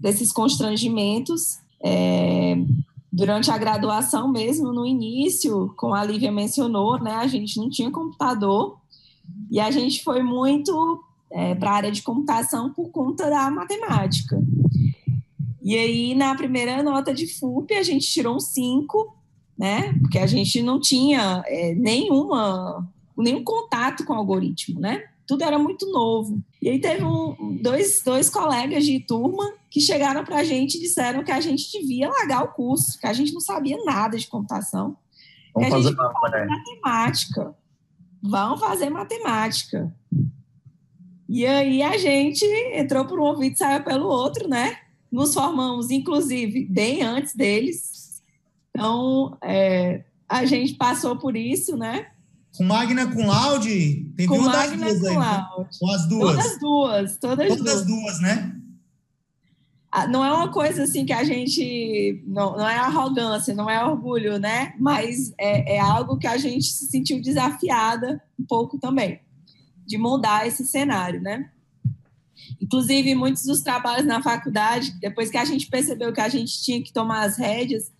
desses constrangimentos. É, durante a graduação mesmo, no início, como a Lívia mencionou, né, a gente não tinha computador, e a gente foi muito é, para a área de computação por conta da matemática. E aí, na primeira nota de FUP, a gente tirou um 5, né? Porque a gente não tinha é, nenhuma, nenhum contato com o algoritmo, né? Tudo era muito novo. E aí teve um, dois, dois colegas de turma que chegaram para a gente e disseram que a gente devia largar o curso, que a gente não sabia nada de computação. Vamos que a gente fazer, fazer né? matemática. Vão fazer matemática. E aí a gente entrou por um ouvido e saiu pelo outro, né? Nos formamos, inclusive, bem antes deles. Então, é, a gente passou por isso, né? Com Magna com Laude? Tem com Magna com aí, Laude. Com as duas? Todas duas. Todas, todas duas. duas, né? Ah, não é uma coisa assim que a gente. Não, não é arrogância, não é orgulho, né? Mas é, é algo que a gente se sentiu desafiada um pouco também, de mudar esse cenário, né? Inclusive, muitos dos trabalhos na faculdade, depois que a gente percebeu que a gente tinha que tomar as rédeas,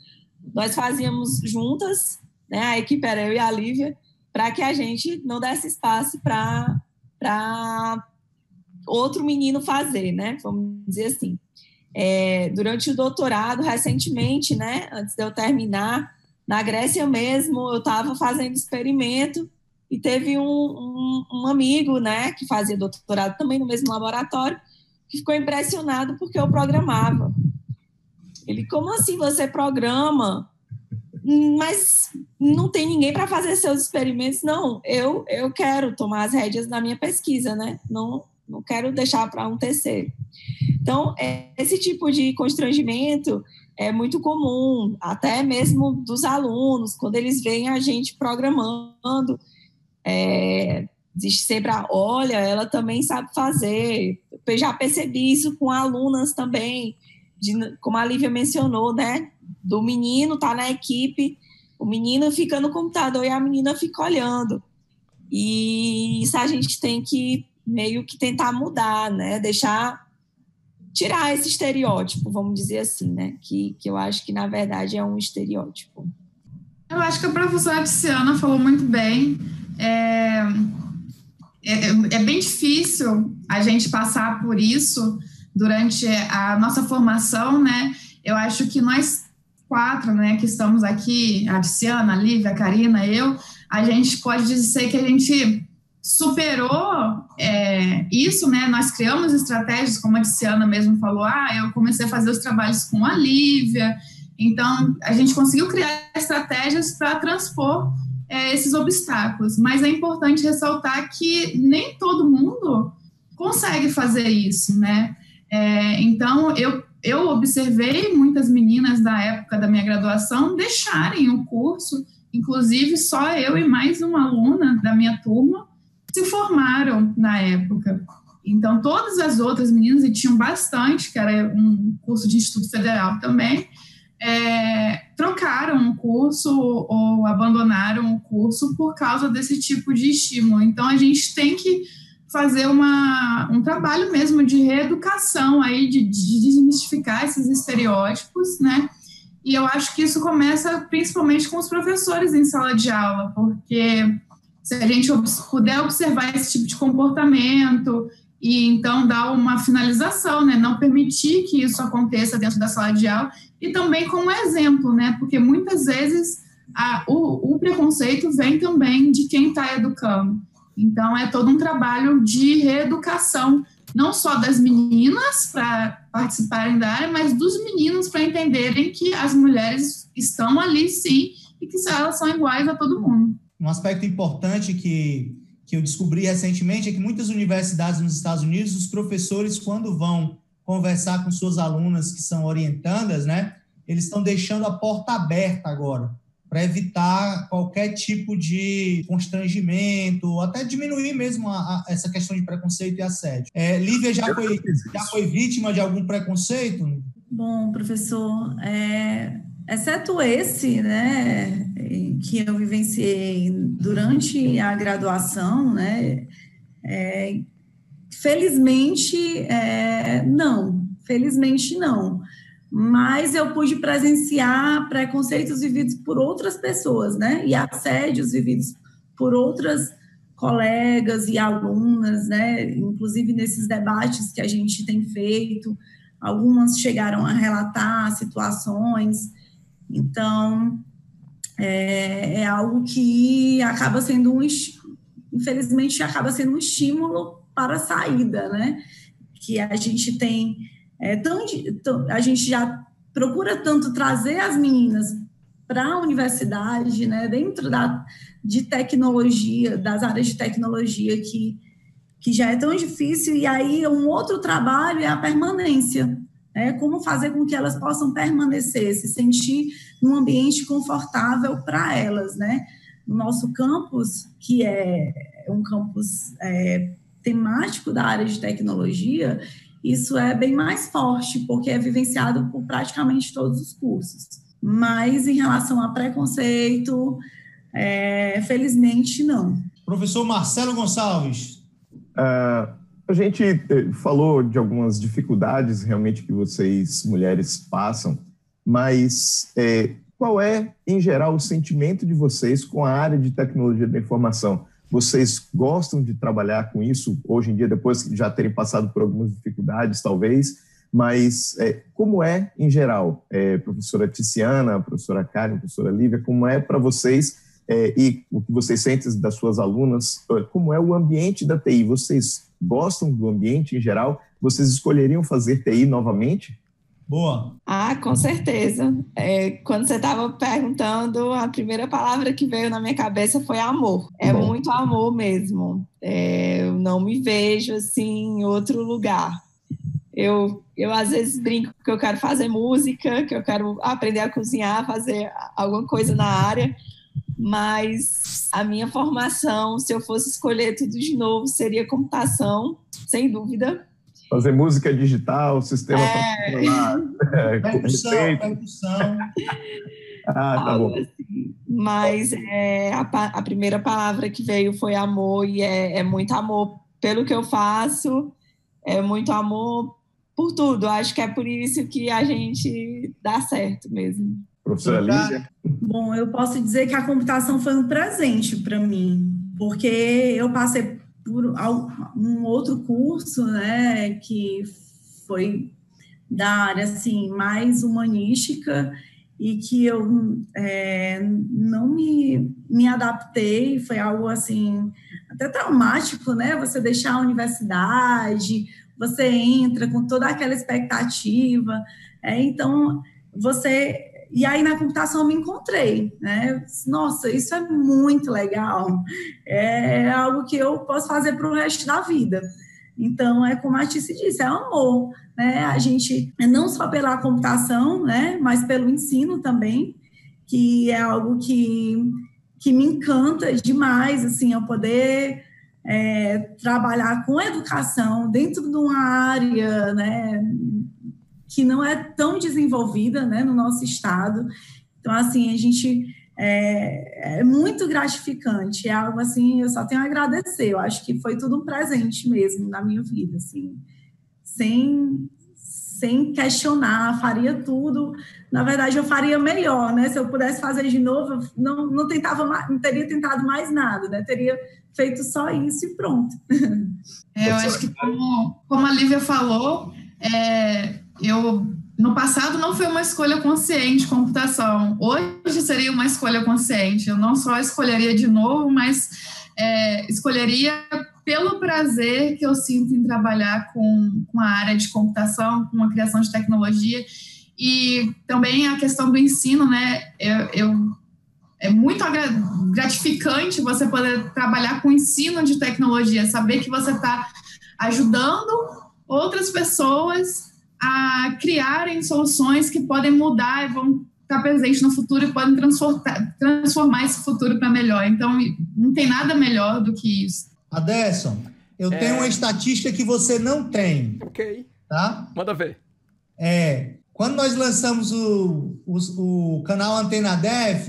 nós fazíamos juntas, né? A equipe era eu e a Lívia, para que a gente não desse espaço para outro menino fazer, né? Vamos dizer assim. É, durante o doutorado, recentemente, né? Antes de eu terminar, na Grécia mesmo, eu estava fazendo experimento e teve um, um, um, amigo, né, que fazia doutorado também no mesmo laboratório, que ficou impressionado porque eu programava. Ele, como assim você programa? Mas não tem ninguém para fazer seus experimentos? Não, eu, eu quero tomar as rédeas da minha pesquisa, né? Não, não quero deixar para um terceiro. Então, é, esse tipo de constrangimento é muito comum, até mesmo dos alunos, quando eles veem a gente programando, é, existe sempre olha, ela também sabe fazer. Eu já percebi isso com alunas também, de, como a Lívia mencionou, né? Do menino tá na equipe, o menino fica no computador e a menina fica olhando. E isso a gente tem que meio que tentar mudar, né? Deixar tirar esse estereótipo, vamos dizer assim, né? Que, que eu acho que na verdade é um estereótipo. Eu acho que a professora Tiziana falou muito bem é, é, é bem difícil a gente passar por isso durante a nossa formação, né? Eu acho que nós quatro, né, que estamos aqui, a Tiziana, a Lívia, a Karina, eu, a gente pode dizer que a gente superou é, isso, né? Nós criamos estratégias, como a Tiziana mesmo falou, ah, eu comecei a fazer os trabalhos com a Lívia, então a gente conseguiu criar estratégias para transpor é, esses obstáculos. Mas é importante ressaltar que nem todo mundo consegue fazer isso, né? É, então, eu, eu observei muitas meninas da época da minha graduação deixarem o curso, inclusive só eu e mais uma aluna da minha turma se formaram na época. Então, todas as outras meninas, e tinham bastante, que era um curso de Instituto Federal também, é, trocaram o curso ou abandonaram o curso por causa desse tipo de estímulo. Então, a gente tem que fazer uma, um trabalho mesmo de reeducação aí, de, de desmistificar esses estereótipos, né? E eu acho que isso começa principalmente com os professores em sala de aula, porque se a gente puder observar esse tipo de comportamento e então dar uma finalização, né? Não permitir que isso aconteça dentro da sala de aula e também como exemplo, né? Porque muitas vezes a, o, o preconceito vem também de quem está educando. Então é todo um trabalho de reeducação, não só das meninas para participarem da área, mas dos meninos para entenderem que as mulheres estão ali sim e que elas são iguais a todo mundo. Um aspecto importante que que eu descobri recentemente é que muitas universidades nos Estados Unidos, os professores, quando vão conversar com suas alunas que são orientandas, né, eles estão deixando a porta aberta agora para evitar qualquer tipo de constrangimento, até diminuir mesmo a, a, essa questão de preconceito e assédio. É, Lívia já foi, já foi vítima de algum preconceito? Bom, professor, é, exceto esse, né, que eu vivenciei durante a graduação, né, é, felizmente, é, não, felizmente não, mas eu pude presenciar preconceitos vividos por outras pessoas, né, e assédios vividos por outras colegas e alunas, né, inclusive nesses debates que a gente tem feito, algumas chegaram a relatar situações. Então, é, é algo que acaba sendo um, infelizmente, acaba sendo um estímulo para a saída, né? Que a gente tem, é, tão, a gente já procura tanto trazer as meninas para a universidade, né? Dentro da, de tecnologia, das áreas de tecnologia que, que já é tão difícil, e aí um outro trabalho é a permanência, né? Como fazer com que elas possam permanecer, se sentir num ambiente confortável para elas, né? No nosso campus, que é um campus é, temático da área de tecnologia, isso é bem mais forte, porque é vivenciado por praticamente todos os cursos. Mas em relação a preconceito, é, felizmente não. Professor Marcelo Gonçalves. Uh, a gente eh, falou de algumas dificuldades realmente que vocês, mulheres, passam, mas é, qual é, em geral, o sentimento de vocês com a área de tecnologia da informação? Vocês gostam de trabalhar com isso hoje em dia, depois de já terem passado por algumas dificuldades, talvez, mas é, como é em geral, é, professora Tiziana, professora Karen, professora Lívia, como é para vocês é, e o que vocês sentem das suas alunas, como é o ambiente da TI? Vocês gostam do ambiente em geral? Vocês escolheriam fazer TI novamente? Boa. Ah, com certeza. É, quando você estava perguntando, a primeira palavra que veio na minha cabeça foi amor. É Bom. muito amor mesmo. É, eu não me vejo assim em outro lugar. Eu, eu às vezes brinco que eu quero fazer música, que eu quero aprender a cozinhar, fazer alguma coisa na área, mas a minha formação, se eu fosse escolher tudo de novo, seria computação, sem dúvida fazer música digital, sistema é. é percussão, percussão. Ah, tá bom. Assim. Mas é, a, a, primeira palavra que veio foi amor, e é, é, muito amor pelo que eu faço, é muito amor por tudo. Acho que é por isso que a gente dá certo mesmo. Professora Lídia? Bom, eu posso dizer que a computação foi um presente para mim, porque eu passei por um outro curso, né, que foi da área assim mais humanística e que eu é, não me, me adaptei, foi algo assim até traumático, né? Você deixar a universidade, você entra com toda aquela expectativa, é, então você e aí na computação eu me encontrei, né? Nossa, isso é muito legal. É algo que eu posso fazer para o resto da vida. Então, é como a Tice disse, é amor, né? A gente, é não só pela computação, né? Mas pelo ensino também, que é algo que, que me encanta demais, assim, eu poder é, trabalhar com educação dentro de uma área, né? Que não é tão desenvolvida né, no nosso estado. Então, assim, a gente é, é, muito gratificante, é algo assim, eu só tenho a agradecer. Eu acho que foi tudo um presente mesmo na minha vida, assim, sem, sem questionar, faria tudo. Na verdade, eu faria melhor, né? Se eu pudesse fazer de novo, eu não, não tentava, não teria tentado mais nada, né? Teria feito só isso e pronto. É, eu acho que como, como a Lívia falou, é, eu no passado não foi uma escolha consciente computação. Hoje seria uma escolha consciente. Eu não só escolheria de novo, mas é, escolheria pelo prazer que eu sinto em trabalhar com, com a área de computação, com a criação de tecnologia e também a questão do ensino, né? Eu, eu é muito gratificante você poder trabalhar com ensino de tecnologia, saber que você está ajudando outras pessoas a criarem soluções que podem mudar e vão estar presentes no futuro e podem transformar, transformar esse futuro para melhor. Então, não tem nada melhor do que isso. Aderson, eu é... tenho uma estatística que você não tem. Ok. Tá? Manda ver. É, quando nós lançamos o, o, o canal Antena Def,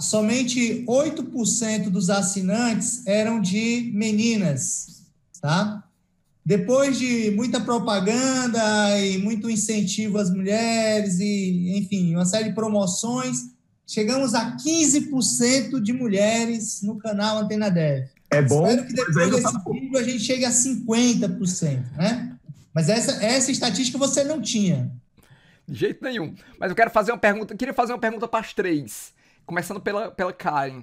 somente 8% dos assinantes eram de meninas, tá? Depois de muita propaganda e muito incentivo às mulheres e, enfim, uma série de promoções, chegamos a 15% de mulheres no canal Antena Dev. É bom. Espero que depois desse vídeo a gente chegue a 50%, né? Mas essa, essa estatística você não tinha. De jeito nenhum. Mas eu quero fazer uma pergunta. Queria fazer uma pergunta para as três. Começando pela, pela Karen.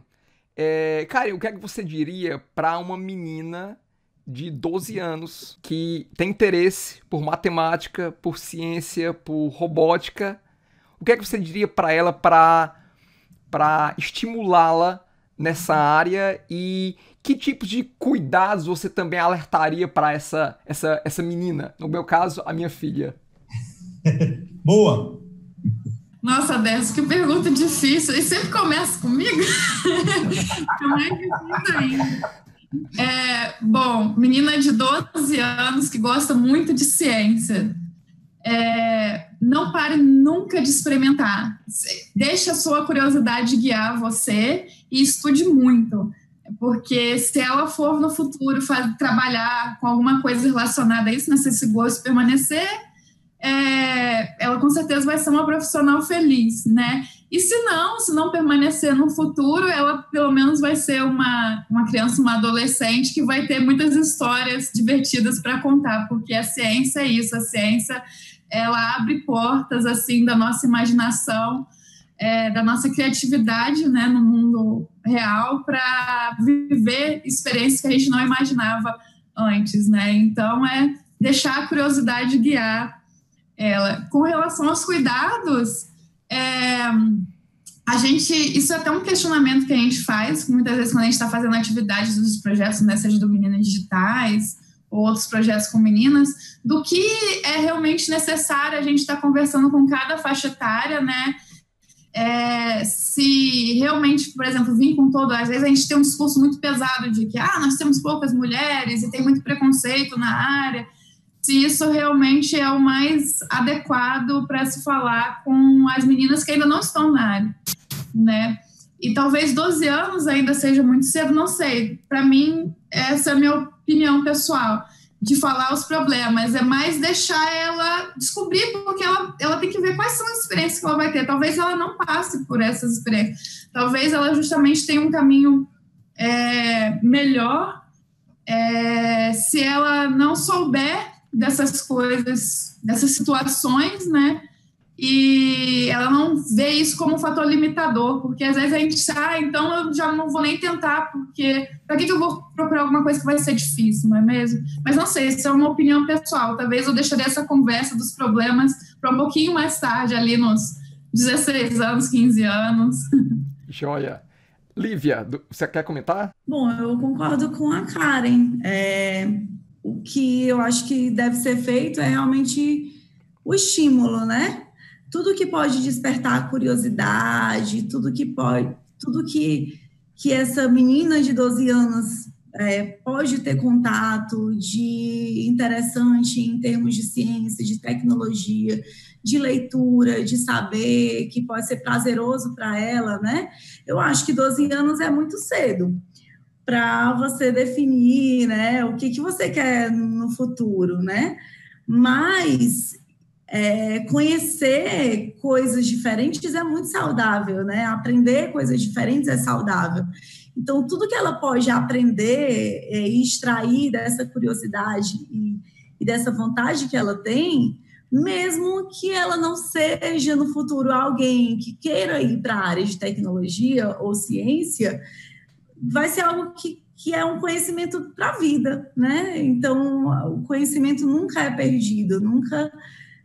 É, Karen, o que é que você diria para uma menina de 12 anos que tem interesse por matemática, por ciência, por robótica? O que é que você diria para ela para para estimulá-la nessa área e que tipos de cuidados você também alertaria para essa, essa, essa menina? No meu caso, a minha filha. Boa. Nossa, Décio, que pergunta difícil. E sempre começa comigo? Como é difícil ainda. É, bom, menina de 12 anos que gosta muito de ciência. É, não pare nunca de experimentar. Deixe a sua curiosidade guiar você e estude muito. Porque se ela for no futuro fazer, trabalhar com alguma coisa relacionada a isso, né, se esse gosto permanecer, é, ela com certeza vai ser uma profissional feliz, né? E se não, se não permanecer no futuro, ela pelo menos vai ser uma, uma criança, uma adolescente que vai ter muitas histórias divertidas para contar, porque a ciência é isso, a ciência ela abre portas assim da nossa imaginação, é, da nossa criatividade, né, no mundo real para viver experiências que a gente não imaginava antes, né? Então é deixar a curiosidade guiar ela. Com relação aos cuidados, é, a gente, isso é até um questionamento que a gente faz, muitas vezes quando a gente está fazendo atividades dos projetos, né, seja do Meninas Digitais ou outros projetos com meninas, do que é realmente necessário a gente estar tá conversando com cada faixa etária, né, é, se realmente, por exemplo, vir com todo, às vezes a gente tem um discurso muito pesado de que ah, nós temos poucas mulheres e tem muito preconceito na área, se isso realmente é o mais adequado para se falar com as meninas que ainda não estão na área, né? E talvez 12 anos ainda seja muito cedo, não sei. Para mim, essa é a minha opinião pessoal de falar os problemas, é mais deixar ela descobrir, porque ela, ela tem que ver quais são as experiências que ela vai ter. Talvez ela não passe por essas experiências, talvez ela justamente tenha um caminho é, melhor é, se ela não souber dessas coisas, dessas situações, né? E ela não vê isso como um fator limitador, porque às vezes a gente ah, então eu já não vou nem tentar, porque para que, que eu vou procurar alguma coisa que vai ser difícil, não é mesmo? Mas não sei, isso é uma opinião pessoal. Talvez eu deixaria essa conversa dos problemas para um pouquinho mais tarde, ali nos 16 anos, 15 anos. Joia. Lívia, você quer comentar? Bom, eu concordo com a Karen. É, o que eu acho que deve ser feito é realmente o estímulo, né? Tudo que pode despertar curiosidade, tudo que pode, tudo que, que essa menina de 12 anos é, pode ter contato de interessante em termos de ciência, de tecnologia, de leitura, de saber, que pode ser prazeroso para ela, né? Eu acho que 12 anos é muito cedo para você definir, né, o que, que você quer no futuro, né? Mas é, conhecer coisas diferentes é muito saudável, né? Aprender coisas diferentes é saudável. Então, tudo que ela pode aprender é, e extrair dessa curiosidade e, e dessa vontade que ela tem, mesmo que ela não seja no futuro alguém que queira ir para a área de tecnologia ou ciência, vai ser algo que, que é um conhecimento para a vida, né? Então, o conhecimento nunca é perdido, nunca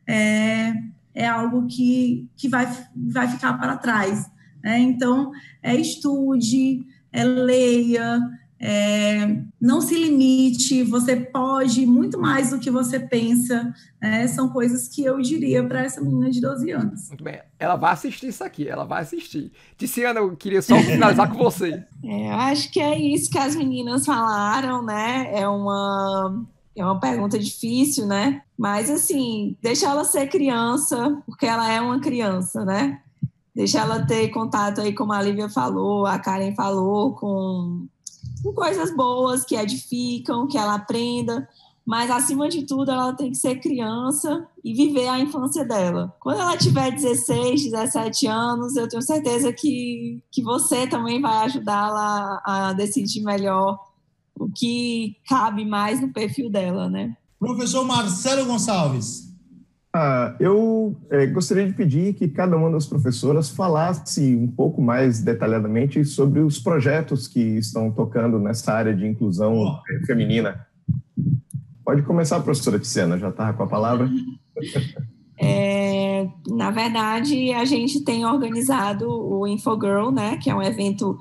é, é algo que, que vai, vai ficar para trás. Né? Então, é estude, é leia, é, não se limite, você pode muito mais do que você pensa. Né? São coisas que eu diria para essa menina de 12 anos. Muito bem. Ela vai assistir isso aqui, ela vai assistir. Tiziana, eu queria só finalizar com você. É, eu acho que é isso que as meninas falaram, né? É uma, é uma pergunta difícil, né? Mas, assim, deixa ela ser criança, porque ela é uma criança, né? Deixa ela ter contato aí, como a Lívia falou, a Karen falou, com com coisas boas que edificam, que ela aprenda, mas acima de tudo ela tem que ser criança e viver a infância dela. Quando ela tiver 16, 17 anos, eu tenho certeza que, que você também vai ajudá-la a decidir melhor o que cabe mais no perfil dela, né? Professor Marcelo Gonçalves. Ah, eu é, gostaria de pedir que cada uma das professoras falasse um pouco mais detalhadamente sobre os projetos que estão tocando nessa área de inclusão oh. feminina. Pode começar, professora Tiziana, já está com a palavra. É, na verdade, a gente tem organizado o Infogirl, né, que é um evento,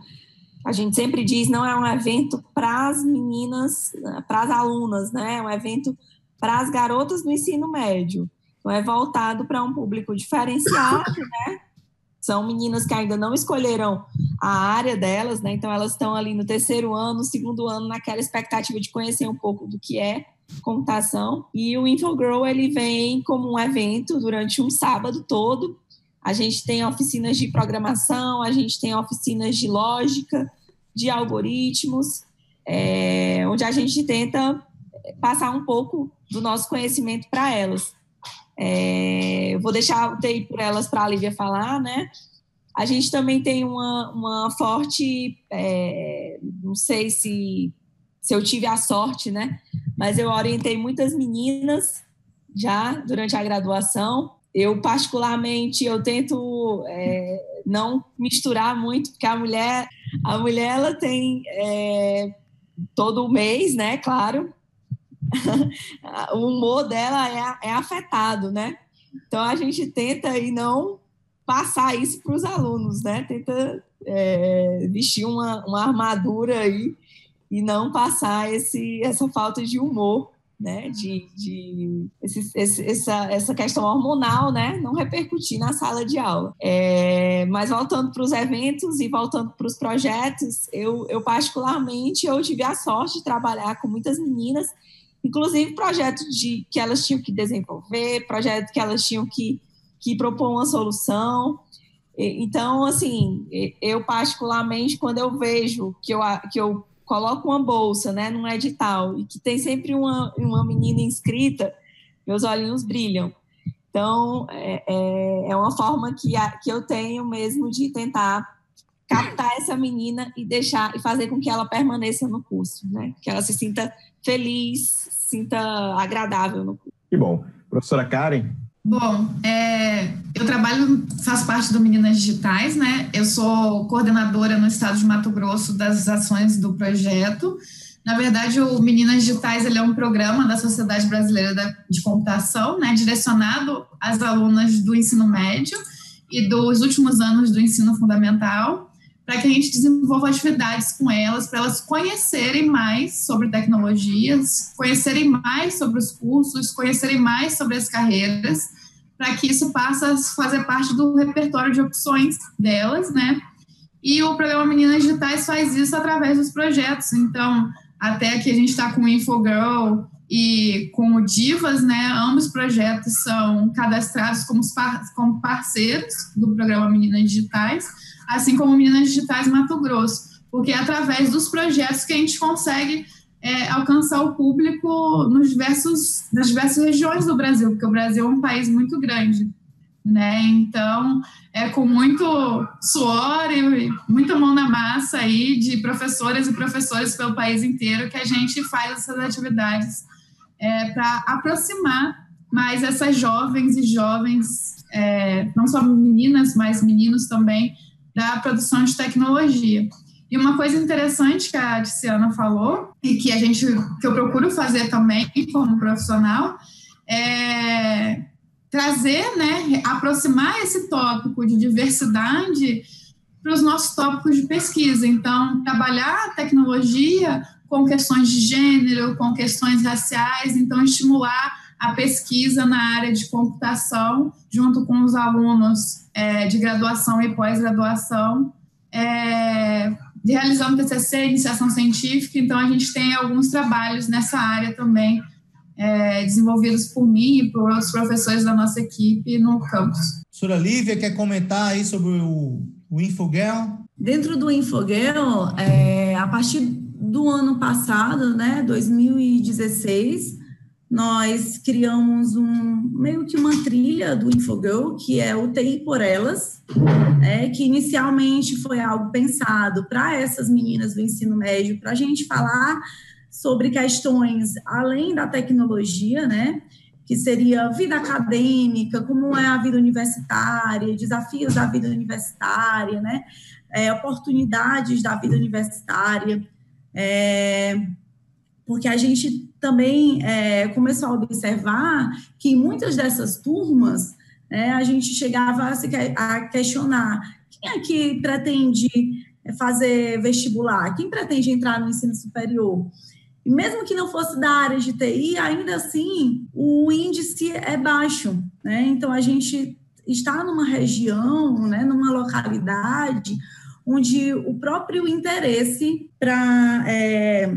a gente sempre diz, não é um evento para as meninas, para as alunas, né, é um evento para as garotas do ensino médio. Então, é voltado para um público diferenciado, né? São meninas que ainda não escolheram a área delas, né? Então, elas estão ali no terceiro ano, segundo ano, naquela expectativa de conhecer um pouco do que é computação. E o Infogirl, ele vem como um evento durante um sábado todo. A gente tem oficinas de programação, a gente tem oficinas de lógica, de algoritmos, é, onde a gente tenta passar um pouco do nosso conhecimento para elas. É, eu vou deixar TI por elas para a Lívia falar, né? A gente também tem uma, uma forte, é, não sei se, se eu tive a sorte, né? Mas eu orientei muitas meninas já durante a graduação. Eu, particularmente, eu tento é, não misturar muito, porque a mulher, a mulher ela tem é, todo mês, né? Claro, o humor dela é, é afetado, né? Então a gente tenta e não passar isso para os alunos, né? Tenta é, vestir uma, uma armadura aí e não passar esse, essa falta de humor, né? De, de esse, esse, essa, essa questão hormonal, né? Não repercutir na sala de aula. É, mas voltando para os eventos e voltando para os projetos, eu, eu particularmente eu tive a sorte de trabalhar com muitas meninas inclusive projetos de, que elas tinham que desenvolver, projetos que elas tinham que, que propor uma solução. Então, assim, eu particularmente, quando eu vejo que eu, que eu coloco uma bolsa né, num edital e que tem sempre uma, uma menina inscrita, meus olhinhos brilham. Então, é, é, é uma forma que, a, que eu tenho mesmo de tentar captar essa menina e deixar e fazer com que ela permaneça no curso, né? Que ela se sinta feliz, sinta agradável no curso. Que bom. Professora Karen? Bom, é, eu trabalho, faço parte do Meninas Digitais, né? Eu sou coordenadora no estado de Mato Grosso das ações do projeto. Na verdade, o Meninas Digitais ele é um programa da Sociedade Brasileira de Computação, né, direcionado às alunas do ensino médio e dos últimos anos do ensino fundamental para que a gente desenvolva atividades com elas, para elas conhecerem mais sobre tecnologias, conhecerem mais sobre os cursos, conhecerem mais sobre as carreiras, para que isso passe a fazer parte do repertório de opções delas, né? E o programa Meninas Digitais faz isso através dos projetos. Então, até aqui a gente está com o Infogirl e com o Divas, né? Ambos projetos são cadastrados como, como parceiros do programa Meninas Digitais assim como Minas Digitais Mato Grosso, porque é através dos projetos que a gente consegue é, alcançar o público nos diversos, nas diversas regiões do Brasil, porque o Brasil é um país muito grande. Né? Então, é com muito suor e muita mão na massa aí de professoras e professores pelo país inteiro que a gente faz essas atividades é, para aproximar mais essas jovens e jovens, é, não só meninas, mas meninos também, da produção de tecnologia. E uma coisa interessante que a Tiziana falou, e que a gente, que eu procuro fazer também como profissional, é trazer, né, aproximar esse tópico de diversidade para os nossos tópicos de pesquisa. Então, trabalhar a tecnologia com questões de gênero, com questões raciais, então estimular a pesquisa na área de computação, junto com os alunos é, de graduação e pós-graduação, é, realizando TCC, iniciação científica. Então, a gente tem alguns trabalhos nessa área também, é, desenvolvidos por mim e por outros professores da nossa equipe no campus. Professora Lívia, quer comentar aí sobre o, o Infogel? Dentro do Infogel, é, a partir do ano passado, né, 2016, nós criamos um meio que uma trilha do Infogirl, que é o TI por Elas, é, que inicialmente foi algo pensado para essas meninas do ensino médio, para a gente falar sobre questões além da tecnologia, né? Que seria vida acadêmica, como é a vida universitária, desafios da vida universitária, né? É, oportunidades da vida universitária, é, porque a gente também é, começou a observar que em muitas dessas turmas é, a gente chegava a, se, a questionar quem é que pretende fazer vestibular, quem pretende entrar no ensino superior. E mesmo que não fosse da área de TI, ainda assim o índice é baixo, né? Então a gente está numa região, né, numa localidade onde o próprio interesse para é,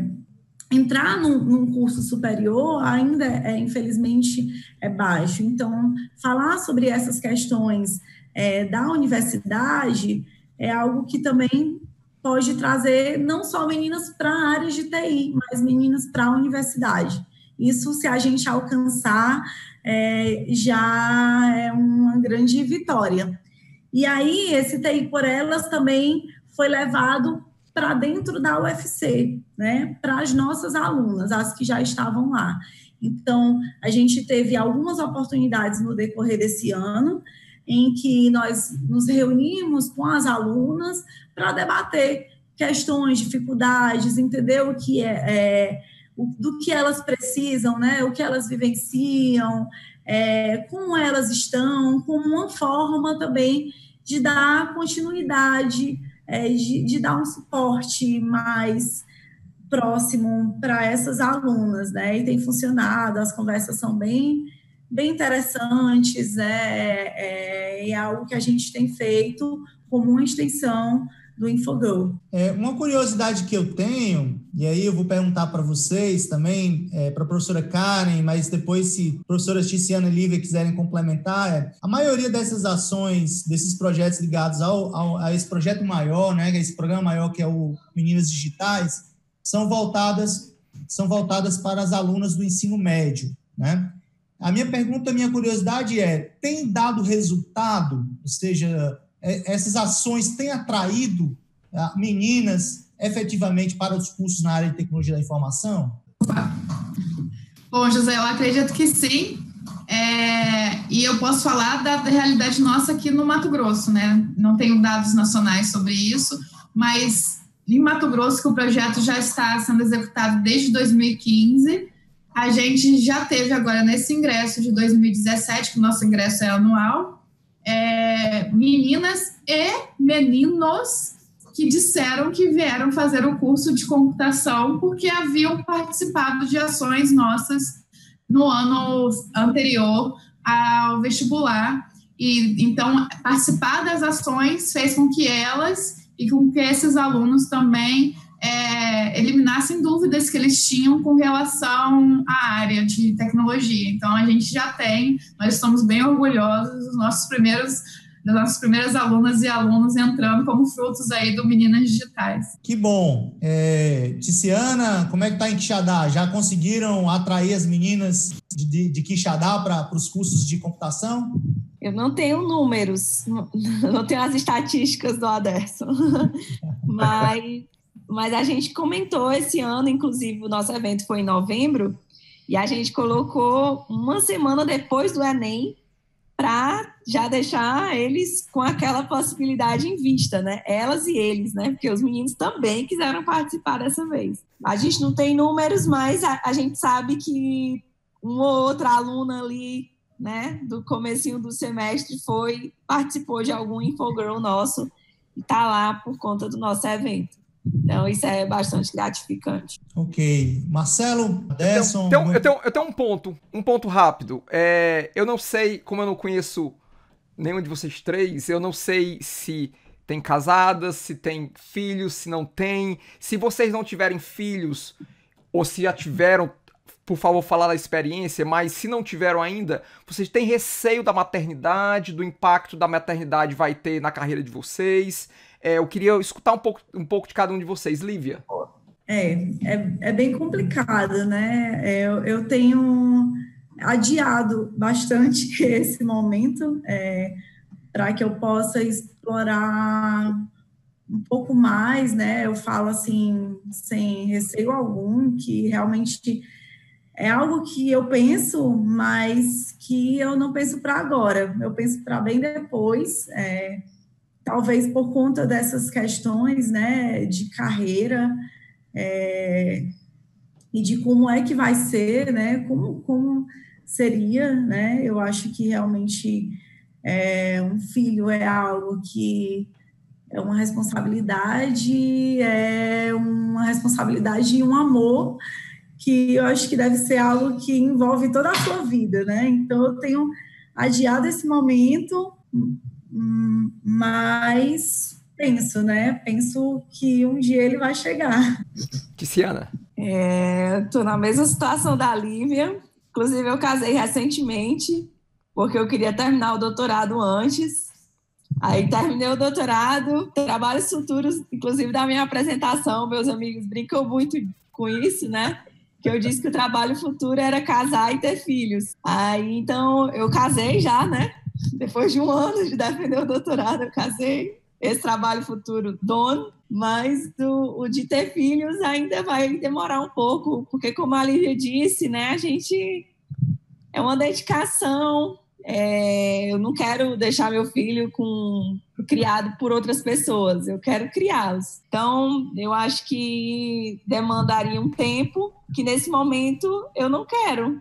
entrar num, num, curso superior ainda é, infelizmente, é baixo. Então, falar sobre essas questões é, da universidade é algo que também pode trazer não só meninas para áreas de TI, mas meninas para a universidade. Isso, se a gente alcançar, é, já é uma grande vitória. E aí, esse TI por Elas também foi levado para dentro da UFC, né, para as nossas alunas, as que já estavam lá. Então, a gente teve algumas oportunidades no decorrer desse ano, em que nós nos reunimos com as alunas para debater questões, dificuldades, entender o que é, é do que elas precisam, né, o que elas vivenciam, é, como elas estão, como uma forma também de dar continuidade é, de, de dar um suporte mais próximo para essas alunas, né? E tem funcionado, as conversas são bem, bem interessantes, é, é, é algo que a gente tem feito como uma extensão do Infogol. É, uma curiosidade que eu tenho, e aí eu vou perguntar para vocês também, é, para a professora Karen, mas depois, se a professora Tiziana e Lívia quiserem complementar, é, a maioria dessas ações, desses projetos ligados ao, ao, a esse projeto maior, né, esse programa maior que é o Meninas Digitais, são voltadas, são voltadas para as alunas do ensino médio, né? A minha pergunta, a minha curiosidade é: tem dado resultado? Ou seja, essas ações têm atraído ah, meninas efetivamente para os cursos na área de tecnologia da informação? Bom, José, eu acredito que sim. É, e eu posso falar da, da, realidade nossa aqui no Mato Grosso, né? Não tenho dados nacionais sobre isso, mas em Mato Grosso, que o projeto já está sendo executado desde 2015, a gente já teve agora nesse ingresso de 2017, que o nosso ingresso é anual, é, meninas e meninos que disseram que vieram fazer o curso de computação porque haviam participado de ações nossas no ano anterior ao vestibular. E então participar das ações fez com que elas e com que esses alunos também é, eliminassem dúvidas que eles tinham com relação à área de tecnologia. Então, a gente já tem, nós estamos bem orgulhosos dos nossos primeiros das nossas primeiras alunas e alunos entrando como frutos aí do Meninas Digitais. Que bom. É, Ticiana, como é que tá em Quixadá? Já conseguiram atrair as meninas de, de, de Quixadá para os cursos de computação? Eu não tenho números, não tenho as estatísticas do Aderson, mas mas a gente comentou esse ano, inclusive o nosso evento foi em novembro, e a gente colocou uma semana depois do Enem para já deixar eles com aquela possibilidade em vista, né? Elas e eles, né? Porque os meninos também quiseram participar dessa vez. A gente não tem números, mas a, a gente sabe que uma ou outra aluna ali, né, do comecinho do semestre foi participou de algum infogirl nosso e está lá por conta do nosso evento. Então, isso é bastante gratificante. Ok. Marcelo, Desson... Eu tenho, eu tenho, eu tenho um ponto, um ponto rápido. É, eu não sei, como eu não conheço nenhum de vocês três, eu não sei se tem casadas, se tem filhos, se não tem. Se vocês não tiverem filhos, ou se já tiveram, por favor, falar da experiência, mas se não tiveram ainda, vocês têm receio da maternidade, do impacto da maternidade vai ter na carreira de vocês? É, eu queria escutar um pouco, um pouco de cada um de vocês. Lívia. É, é, é bem complicado, né? É, eu, eu tenho adiado bastante esse momento é, para que eu possa explorar um pouco mais, né? Eu falo assim, sem receio algum, que realmente é algo que eu penso, mas que eu não penso para agora, eu penso para bem depois. É, talvez por conta dessas questões, né, de carreira é, e de como é que vai ser, né, como, como seria, né? Eu acho que realmente é, um filho é algo que é uma responsabilidade, é uma responsabilidade e um amor que eu acho que deve ser algo que envolve toda a sua vida, né? Então eu tenho adiado esse momento, mas penso, né? Penso que um dia ele vai chegar. Tiziana? Estou é, na mesma situação da Lívia. Inclusive, eu casei recentemente, porque eu queria terminar o doutorado antes. Aí terminei o doutorado, trabalhos futuros, inclusive da minha apresentação, meus amigos brincam muito com isso, né? Que eu disse que o trabalho futuro era casar e ter filhos. Aí então eu casei já, né? Depois de um ano de defender o doutorado, eu casei. Esse trabalho futuro dono, mas do, o de ter filhos ainda vai demorar um pouco, porque como a Lívia disse, né, a gente é uma dedicação, é, eu não quero deixar meu filho com criado por outras pessoas, eu quero criá-los. Então, eu acho que demandaria um tempo que nesse momento eu não quero.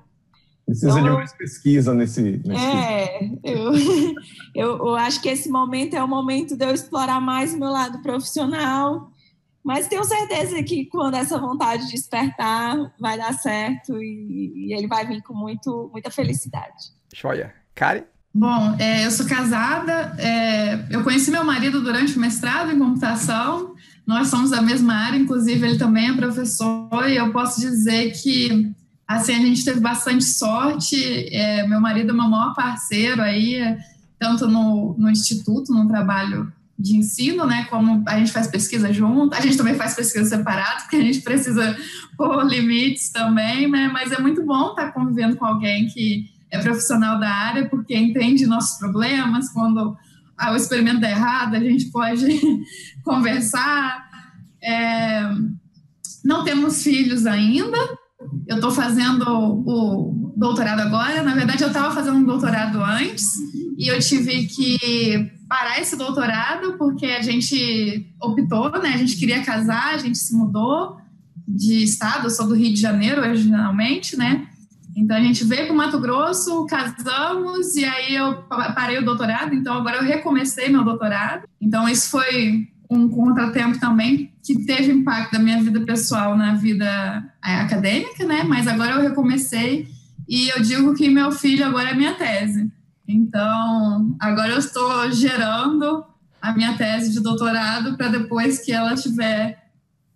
Precisa então, de mais pesquisa nesse. nesse... É, eu, eu, eu, acho que esse momento é o momento de eu explorar mais o meu lado profissional, mas tenho certeza que quando essa vontade despertar, vai dar certo e, e ele vai vir com muito, muita felicidade. Joia. Karen? Bom, é, eu sou casada, é, eu conheci meu marido durante o mestrado em computação, nós somos da mesma área, inclusive ele também é professor, e eu posso dizer que assim, a gente teve bastante sorte, é, meu marido é meu maior parceiro aí, tanto no, no instituto, no trabalho de ensino, né, como a gente faz pesquisa junto, a gente também faz pesquisa separada, porque a gente precisa pôr limites também, né, mas é muito bom estar convivendo com alguém que é profissional da área, porque entende nossos problemas, quando ah, o experimento dá errado, a gente pode conversar. É, não temos filhos ainda, eu estou fazendo o doutorado agora. Na verdade, eu estava fazendo um doutorado antes e eu tive que parar esse doutorado porque a gente optou, né? A gente queria casar, a gente se mudou de estado. Eu sou do Rio de Janeiro originalmente, né? Então a gente veio para o Mato Grosso, casamos e aí eu parei o doutorado. Então agora eu recomecei meu doutorado. Então isso foi um contratempo também que teve impacto da minha vida pessoal na vida é, acadêmica, né? Mas agora eu recomecei e eu digo que meu filho agora é minha tese. Então agora eu estou gerando a minha tese de doutorado para depois que ela tiver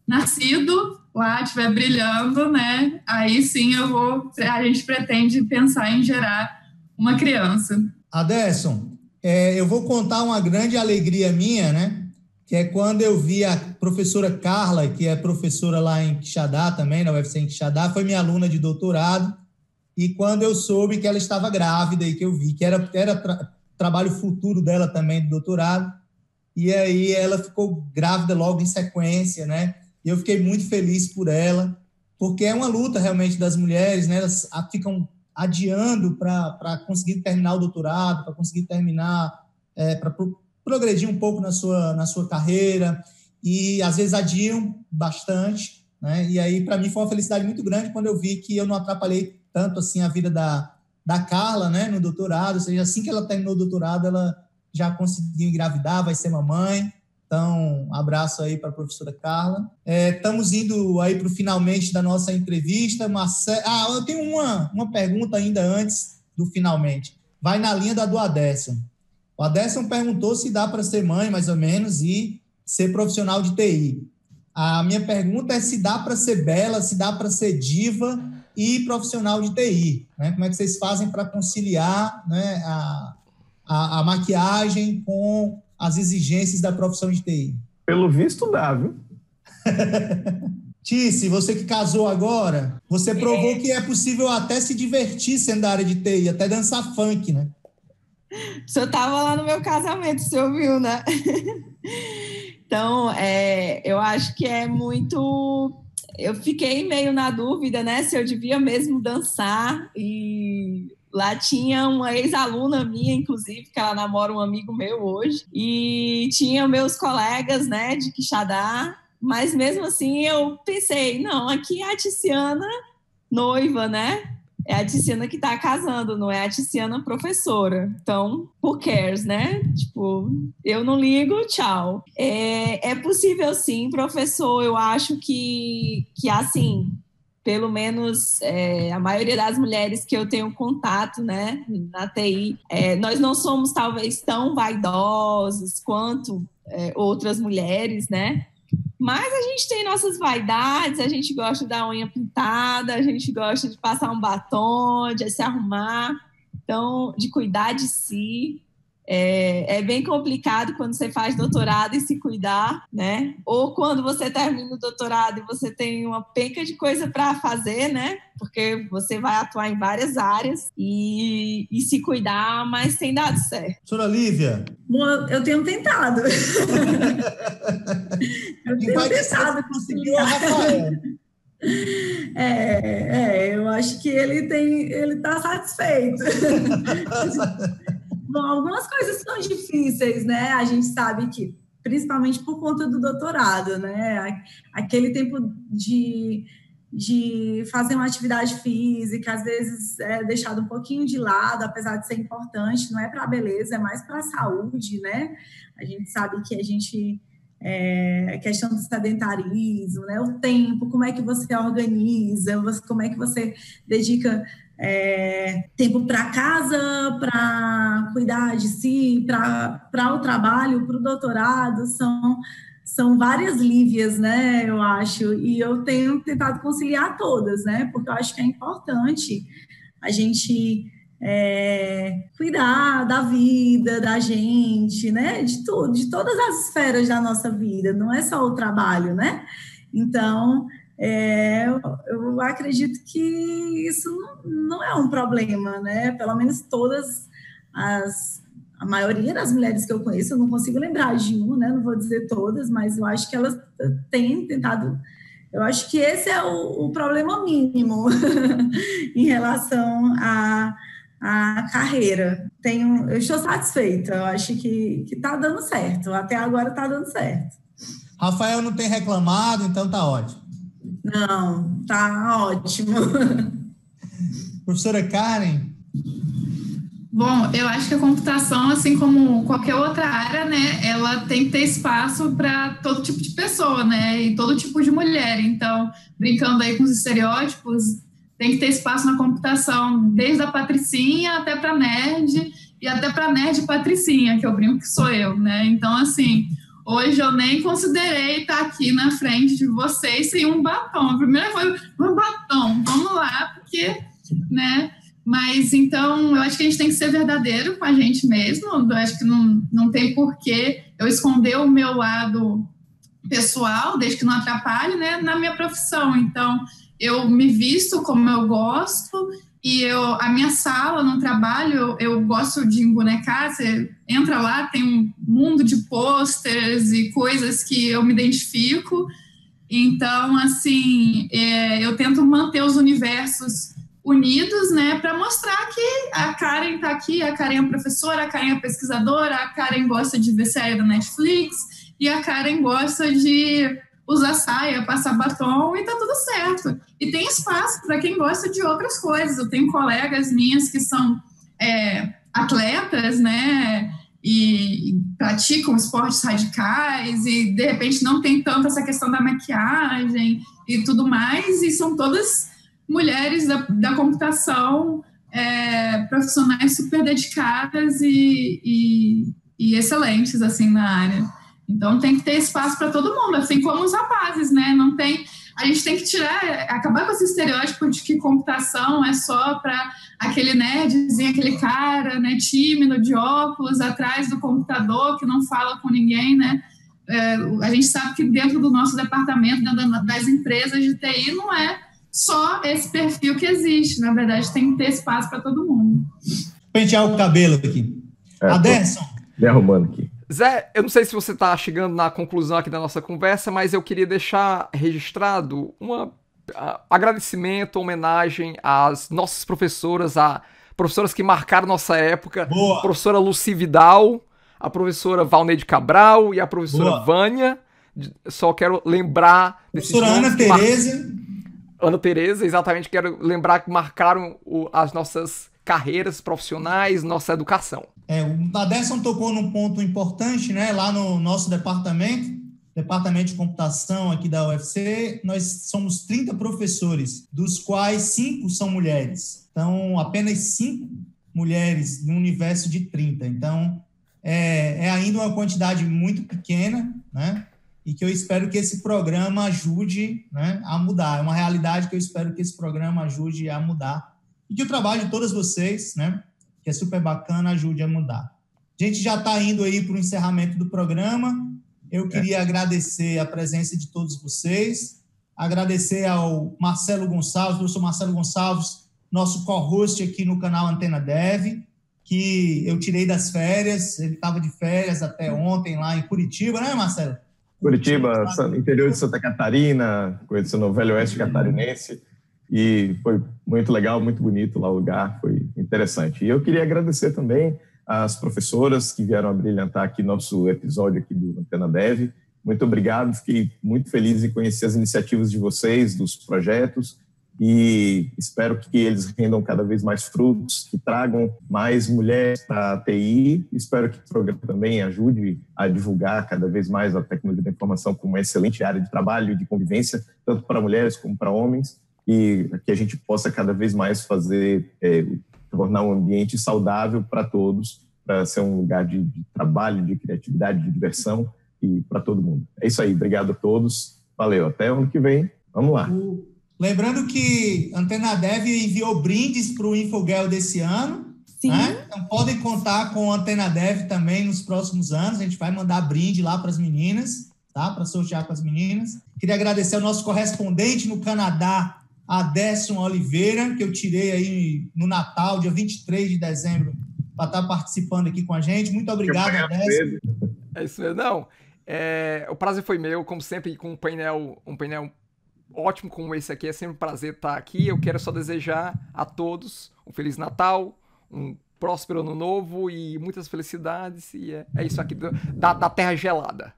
nascido lá estiver brilhando, né? Aí sim eu vou. A gente pretende pensar em gerar uma criança. Aderson, é, eu vou contar uma grande alegria minha, né? Que é quando eu vi a professora Carla, que é professora lá em Quixadá também, na UFC em Quixadá, foi minha aluna de doutorado. E quando eu soube que ela estava grávida e que eu vi que era, era tra trabalho futuro dela também de doutorado, e aí ela ficou grávida logo em sequência, né? E eu fiquei muito feliz por ela, porque é uma luta realmente das mulheres, né? Elas ficam adiando para conseguir terminar o doutorado, para conseguir terminar, é, para progredir um pouco na sua, na sua carreira, e às vezes adiam bastante, né? E aí, para mim, foi uma felicidade muito grande quando eu vi que eu não atrapalhei tanto assim a vida da, da Carla, né, no doutorado, ou seja, assim que ela terminou o doutorado, ela já conseguiu engravidar, vai ser mamãe, então, um abraço aí para a professora Carla. É, estamos indo aí para o finalmente da nossa entrevista. Ah, eu tenho uma, uma pergunta ainda antes do finalmente. Vai na linha da do Adesson. O Adesson perguntou se dá para ser mãe, mais ou menos, e ser profissional de TI. A minha pergunta é se dá para ser bela, se dá para ser diva e profissional de TI. Né? Como é que vocês fazem para conciliar né, a, a, a maquiagem com as exigências da profissão de TI? Pelo visto, dá, viu? Tice, você que casou agora, você provou é. que é possível até se divertir sendo da área de TI, até dançar funk, né? O senhor estava lá no meu casamento, o senhor viu, né? Então, é, eu acho que é muito. Eu fiquei meio na dúvida, né, se eu devia mesmo dançar. E lá tinha uma ex-aluna minha, inclusive, que ela namora um amigo meu hoje. E tinha meus colegas, né, de Quixadá. Mas mesmo assim, eu pensei, não, aqui é a Tiziana noiva, né? É a Tiziana que está casando, não é a Tiziana professora. Então, who cares, né? Tipo, eu não ligo, tchau. É, é possível sim, professor. Eu acho que, que assim, pelo menos é, a maioria das mulheres que eu tenho contato, né, na TI, é, nós não somos talvez tão vaidosos quanto é, outras mulheres, né? Mas a gente tem nossas vaidades, a gente gosta da unha pintada, a gente gosta de passar um batom, de se arrumar, então, de cuidar de si. É, é, bem complicado quando você faz doutorado e se cuidar, né? Ou quando você termina o doutorado e você tem uma penca de coisa para fazer, né? Porque você vai atuar em várias áreas e, e se cuidar, mas tem dado certo. Senhora Lívia. Eu tenho tentado. eu tenho tentado conseguir. Rafael. É, é, eu acho que ele tem, ele está satisfeito. Bom, algumas coisas são difíceis, né? A gente sabe que, principalmente por conta do doutorado, né? Aquele tempo de, de fazer uma atividade física, às vezes é deixado um pouquinho de lado, apesar de ser importante, não é para a beleza, é mais para a saúde, né? A gente sabe que a gente é, a questão do sedentarismo, né? O tempo, como é que você organiza, como é que você dedica é, tempo para casa, para cuidar de si, para o trabalho, para o doutorado, são, são várias lívias, né, eu acho, e eu tenho tentado conciliar todas, né, porque eu acho que é importante a gente é, cuidar da vida da gente, né, de tudo, de todas as esferas da nossa vida, não é só o trabalho, né, então é, eu acredito que isso não é um problema, né? Pelo menos todas as a maioria das mulheres que eu conheço, eu não consigo lembrar de uma, né? Não vou dizer todas, mas eu acho que elas têm tentado. Eu acho que esse é o, o problema mínimo em relação à, à carreira. Tenho, eu estou satisfeita, eu acho que está dando certo. Até agora está dando certo. Rafael não tem reclamado, então tá ótimo. Não, tá ótimo. Professora Karen? Bom, eu acho que a computação, assim como qualquer outra área, né, ela tem que ter espaço para todo tipo de pessoa, né, e todo tipo de mulher. Então, brincando aí com os estereótipos, tem que ter espaço na computação, desde a patricinha até para nerd e até para nerd patricinha, que eu brinco que sou eu, né? Então, assim, Hoje eu nem considerei estar aqui na frente de vocês sem um batom. A primeira foi um batom, vamos lá, porque, né? Mas então eu acho que a gente tem que ser verdadeiro com a gente mesmo. Eu acho que não, não tem porquê eu esconder o meu lado pessoal, desde que não atrapalhe, né, na minha profissão. Então eu me visto como eu gosto e eu, a minha sala no trabalho, eu, gosto de embonecar. Você entra lá, tem um mundo de posters e coisas que eu me identifico. Então, assim, é, eu tento manter os universos unidos, né, para mostrar que a Karen está aqui, a Karen é professora, a Karen é pesquisadora, a Karen gosta de ver série da Netflix e a Karen gosta de usar saia, passar batom e tá tudo certo. E tem espaço para quem gosta de outras coisas. Eu tenho colegas minhas que são é, atletas, né? E, e, praticam esportes radicais e de repente não tem tanto essa questão da maquiagem e tudo mais, e são todas mulheres da, da computação, é, profissionais super dedicadas e, e, e excelentes assim na área. Então tem que ter espaço para todo mundo, assim como os rapazes, né? Não tem. A gente tem que tirar, acabar com esse estereótipo de que computação é só para aquele nerdzinho, aquele cara, né, tímido, de óculos, atrás do computador, que não fala com ninguém, né? É, a gente sabe que dentro do nosso departamento, dentro das empresas de TI, não é só esse perfil que existe. Na verdade, tem que ter espaço para todo mundo. Pentear o cabelo aqui. É, Aderson. Me arrumando aqui. Zé, eu não sei se você está chegando na conclusão aqui da nossa conversa, mas eu queria deixar registrado um agradecimento, homenagem às nossas professoras, a professoras que marcaram nossa época, Boa. a professora Luci Vidal, a professora Valneide Cabral e a professora Boa. Vânia. Só quero lembrar Professora Ana Tereza. Mar... Ana Tereza, exatamente, quero lembrar que marcaram o, as nossas carreiras profissionais, nossa educação. É, o Tadesson tocou num ponto importante, né? Lá no nosso departamento, departamento de computação aqui da UFC, nós somos 30 professores, dos quais cinco são mulheres. Então, apenas cinco mulheres no universo de 30. Então, é, é ainda uma quantidade muito pequena, né? E que eu espero que esse programa ajude né, a mudar. É uma realidade que eu espero que esse programa ajude a mudar. E que o trabalho de todas vocês, né? que é super bacana, ajude a mudar. A gente já está indo aí para o encerramento do programa. Eu é. queria é. agradecer a presença de todos vocês, agradecer ao Marcelo Gonçalves, professor Marcelo Gonçalves, nosso co-host aqui no canal Antena Dev, que eu tirei das férias, ele estava de férias até ontem lá em Curitiba, né, Marcelo? Curitiba, interior de Santa Catarina, conhecendo o Velho Oeste catarinense. E foi muito legal, muito bonito lá o lugar, foi interessante. E eu queria agradecer também às professoras que vieram a brilhantar aqui nosso episódio aqui do Antena Dev. Muito obrigado, fiquei muito feliz em conhecer as iniciativas de vocês, dos projetos, e espero que eles rendam cada vez mais frutos, que tragam mais mulheres para a TI. Espero que o programa também ajude a divulgar cada vez mais a tecnologia da informação como uma excelente área de trabalho e de convivência, tanto para mulheres como para homens e que a gente possa cada vez mais fazer, é, tornar um ambiente saudável para todos, para ser um lugar de, de, trabalho, de criatividade, de diversão e para todo mundo. É isso aí, obrigado a todos, valeu, até ano que vem, vamos lá. Lembrando que Antena Dev enviou brindes para o Infogel desse ano, Sim. Né? Então podem contar com a Antena Dev também nos próximos anos. A gente vai mandar brinde lá para as meninas, tá? Para sortear com as meninas. Queria agradecer ao nosso correspondente no Canadá, a Décio Oliveira, que eu tirei aí no Natal, dia 23 de dezembro, para estar tá participando aqui com a gente. Muito obrigado, Décio. É isso mesmo. Não, é, o prazer foi meu, como sempre, com um painel, um painel ótimo como esse aqui. É sempre um prazer estar aqui. Eu quero só desejar a todos um Feliz Natal, um próspero ano novo e muitas felicidades. E é, é isso aqui da, da Terra Gelada.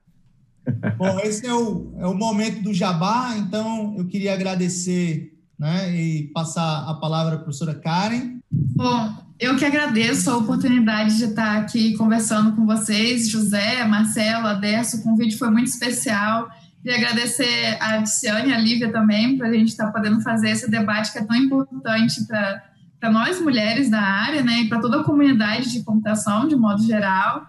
Bom, esse é o, é o momento do jabá, então eu queria agradecer né, e passar a palavra à professora Karen. Bom, eu que agradeço a oportunidade de estar aqui conversando com vocês, José, Marcelo, Aderso, o convite foi muito especial. Queria agradecer a Tiziane e a Lívia também, para a gente estar podendo fazer esse debate que é tão importante para nós mulheres da área, né, e para toda a comunidade de computação, de modo geral.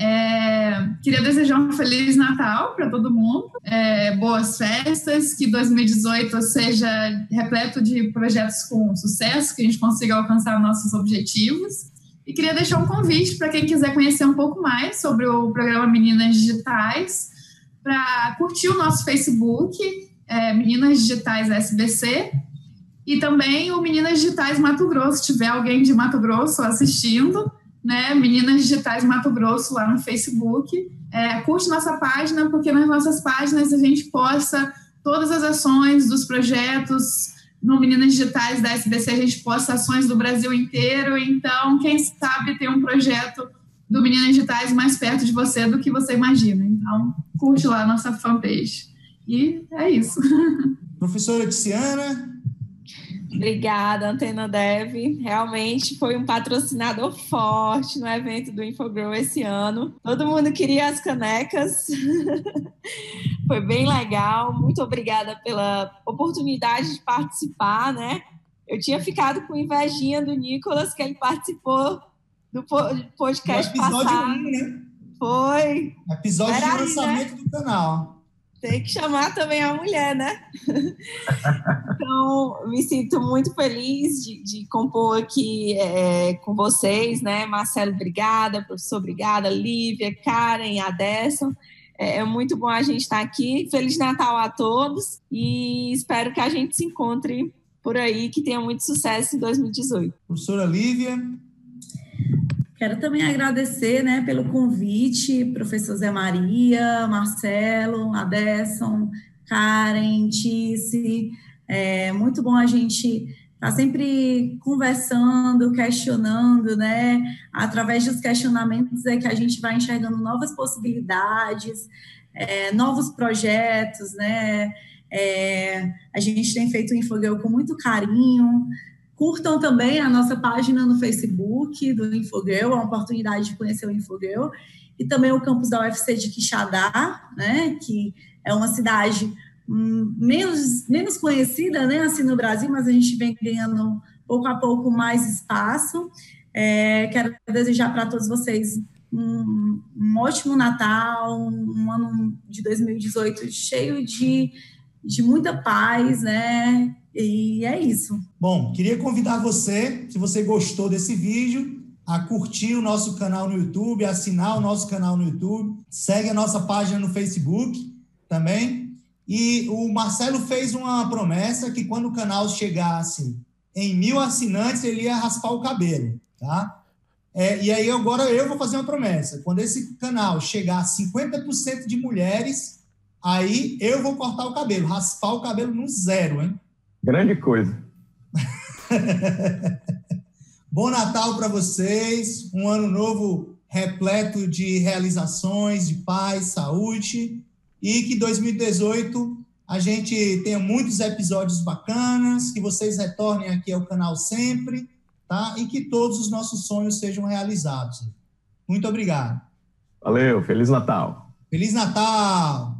É, queria desejar um Feliz Natal para todo mundo, é, boas festas, que 2018 seja repleto de projetos com sucesso, que a gente consiga alcançar nossos objetivos. E queria deixar um convite para quem quiser conhecer um pouco mais sobre o programa Meninas Digitais, para curtir o nosso Facebook, é, Meninas Digitais SBC, e também o Meninas Digitais Mato Grosso, se tiver alguém de Mato Grosso assistindo né, Meninas Digitais Mato Grosso lá no Facebook. É, curte nossa página, porque nas nossas páginas a gente posta todas as ações dos projetos. No Meninas Digitais da SBC a gente posta ações do Brasil inteiro. Então, quem sabe tem um projeto do Meninas Digitais mais perto de você do que você imagina. Então, curte lá a nossa fanpage. E é isso. Professora Tiziana, Obrigada, Antena Dev. Realmente foi um patrocinador forte no evento do Infogrow esse ano. Todo mundo queria as canecas. foi bem legal. Muito obrigada pela oportunidade de participar, né? Eu tinha ficado com invejinha do Nicolas, que ele participou do podcast passado. Um, né? Foi. Episódio Era de lançamento né? do canal tem que chamar também a mulher, né? então, me sinto muito feliz de, de compor aqui é, com vocês, né? Marcelo, obrigada, professor, obrigada, Lívia, Karen, Aderson. É, é muito bom a gente estar aqui. Feliz Natal a todos e espero que a gente se encontre por aí, que tenha muito sucesso em 2018. Professora Lívia. Quero também agradecer né, pelo convite, professor Zé Maria, Marcelo, Adesson, Karen, Tice. É muito bom a gente estar tá sempre conversando, questionando, né? Através dos questionamentos é que a gente vai enxergando novas possibilidades, é, novos projetos, né? É, a gente tem feito o Infogirl com muito carinho, Curtam também a nossa página no Facebook do Infogirl, é uma oportunidade de conhecer o Infogirl, e também o campus da UFC de Quixadá, né, que é uma cidade hum, menos, menos conhecida, né, assim no Brasil, mas a gente vem ganhando pouco a pouco mais espaço. É, quero desejar para todos vocês um, um, ótimo Natal, um ano de 2018 cheio de, de muita paz, né? E é isso. Bom, queria convidar você, se você gostou desse vídeo, a curtir o nosso canal no YouTube, assinar o nosso canal no YouTube, segue a nossa página no Facebook também. E o Marcelo fez uma promessa que quando o canal chegasse em mil assinantes, ele ia raspar o cabelo, tá? É, e aí agora eu vou fazer uma promessa. Quando esse canal chegar a 50% de mulheres, aí eu vou cortar o cabelo, raspar o cabelo no zero, hein? Grande coisa. Bom Natal para vocês, um ano novo repleto de realizações, de paz, saúde e que 2018 a gente tenha muitos episódios bacanas, que vocês retornem aqui ao canal sempre, tá? E que todos os nossos sonhos sejam realizados. Muito obrigado. Valeu, Feliz Natal. Feliz Natal.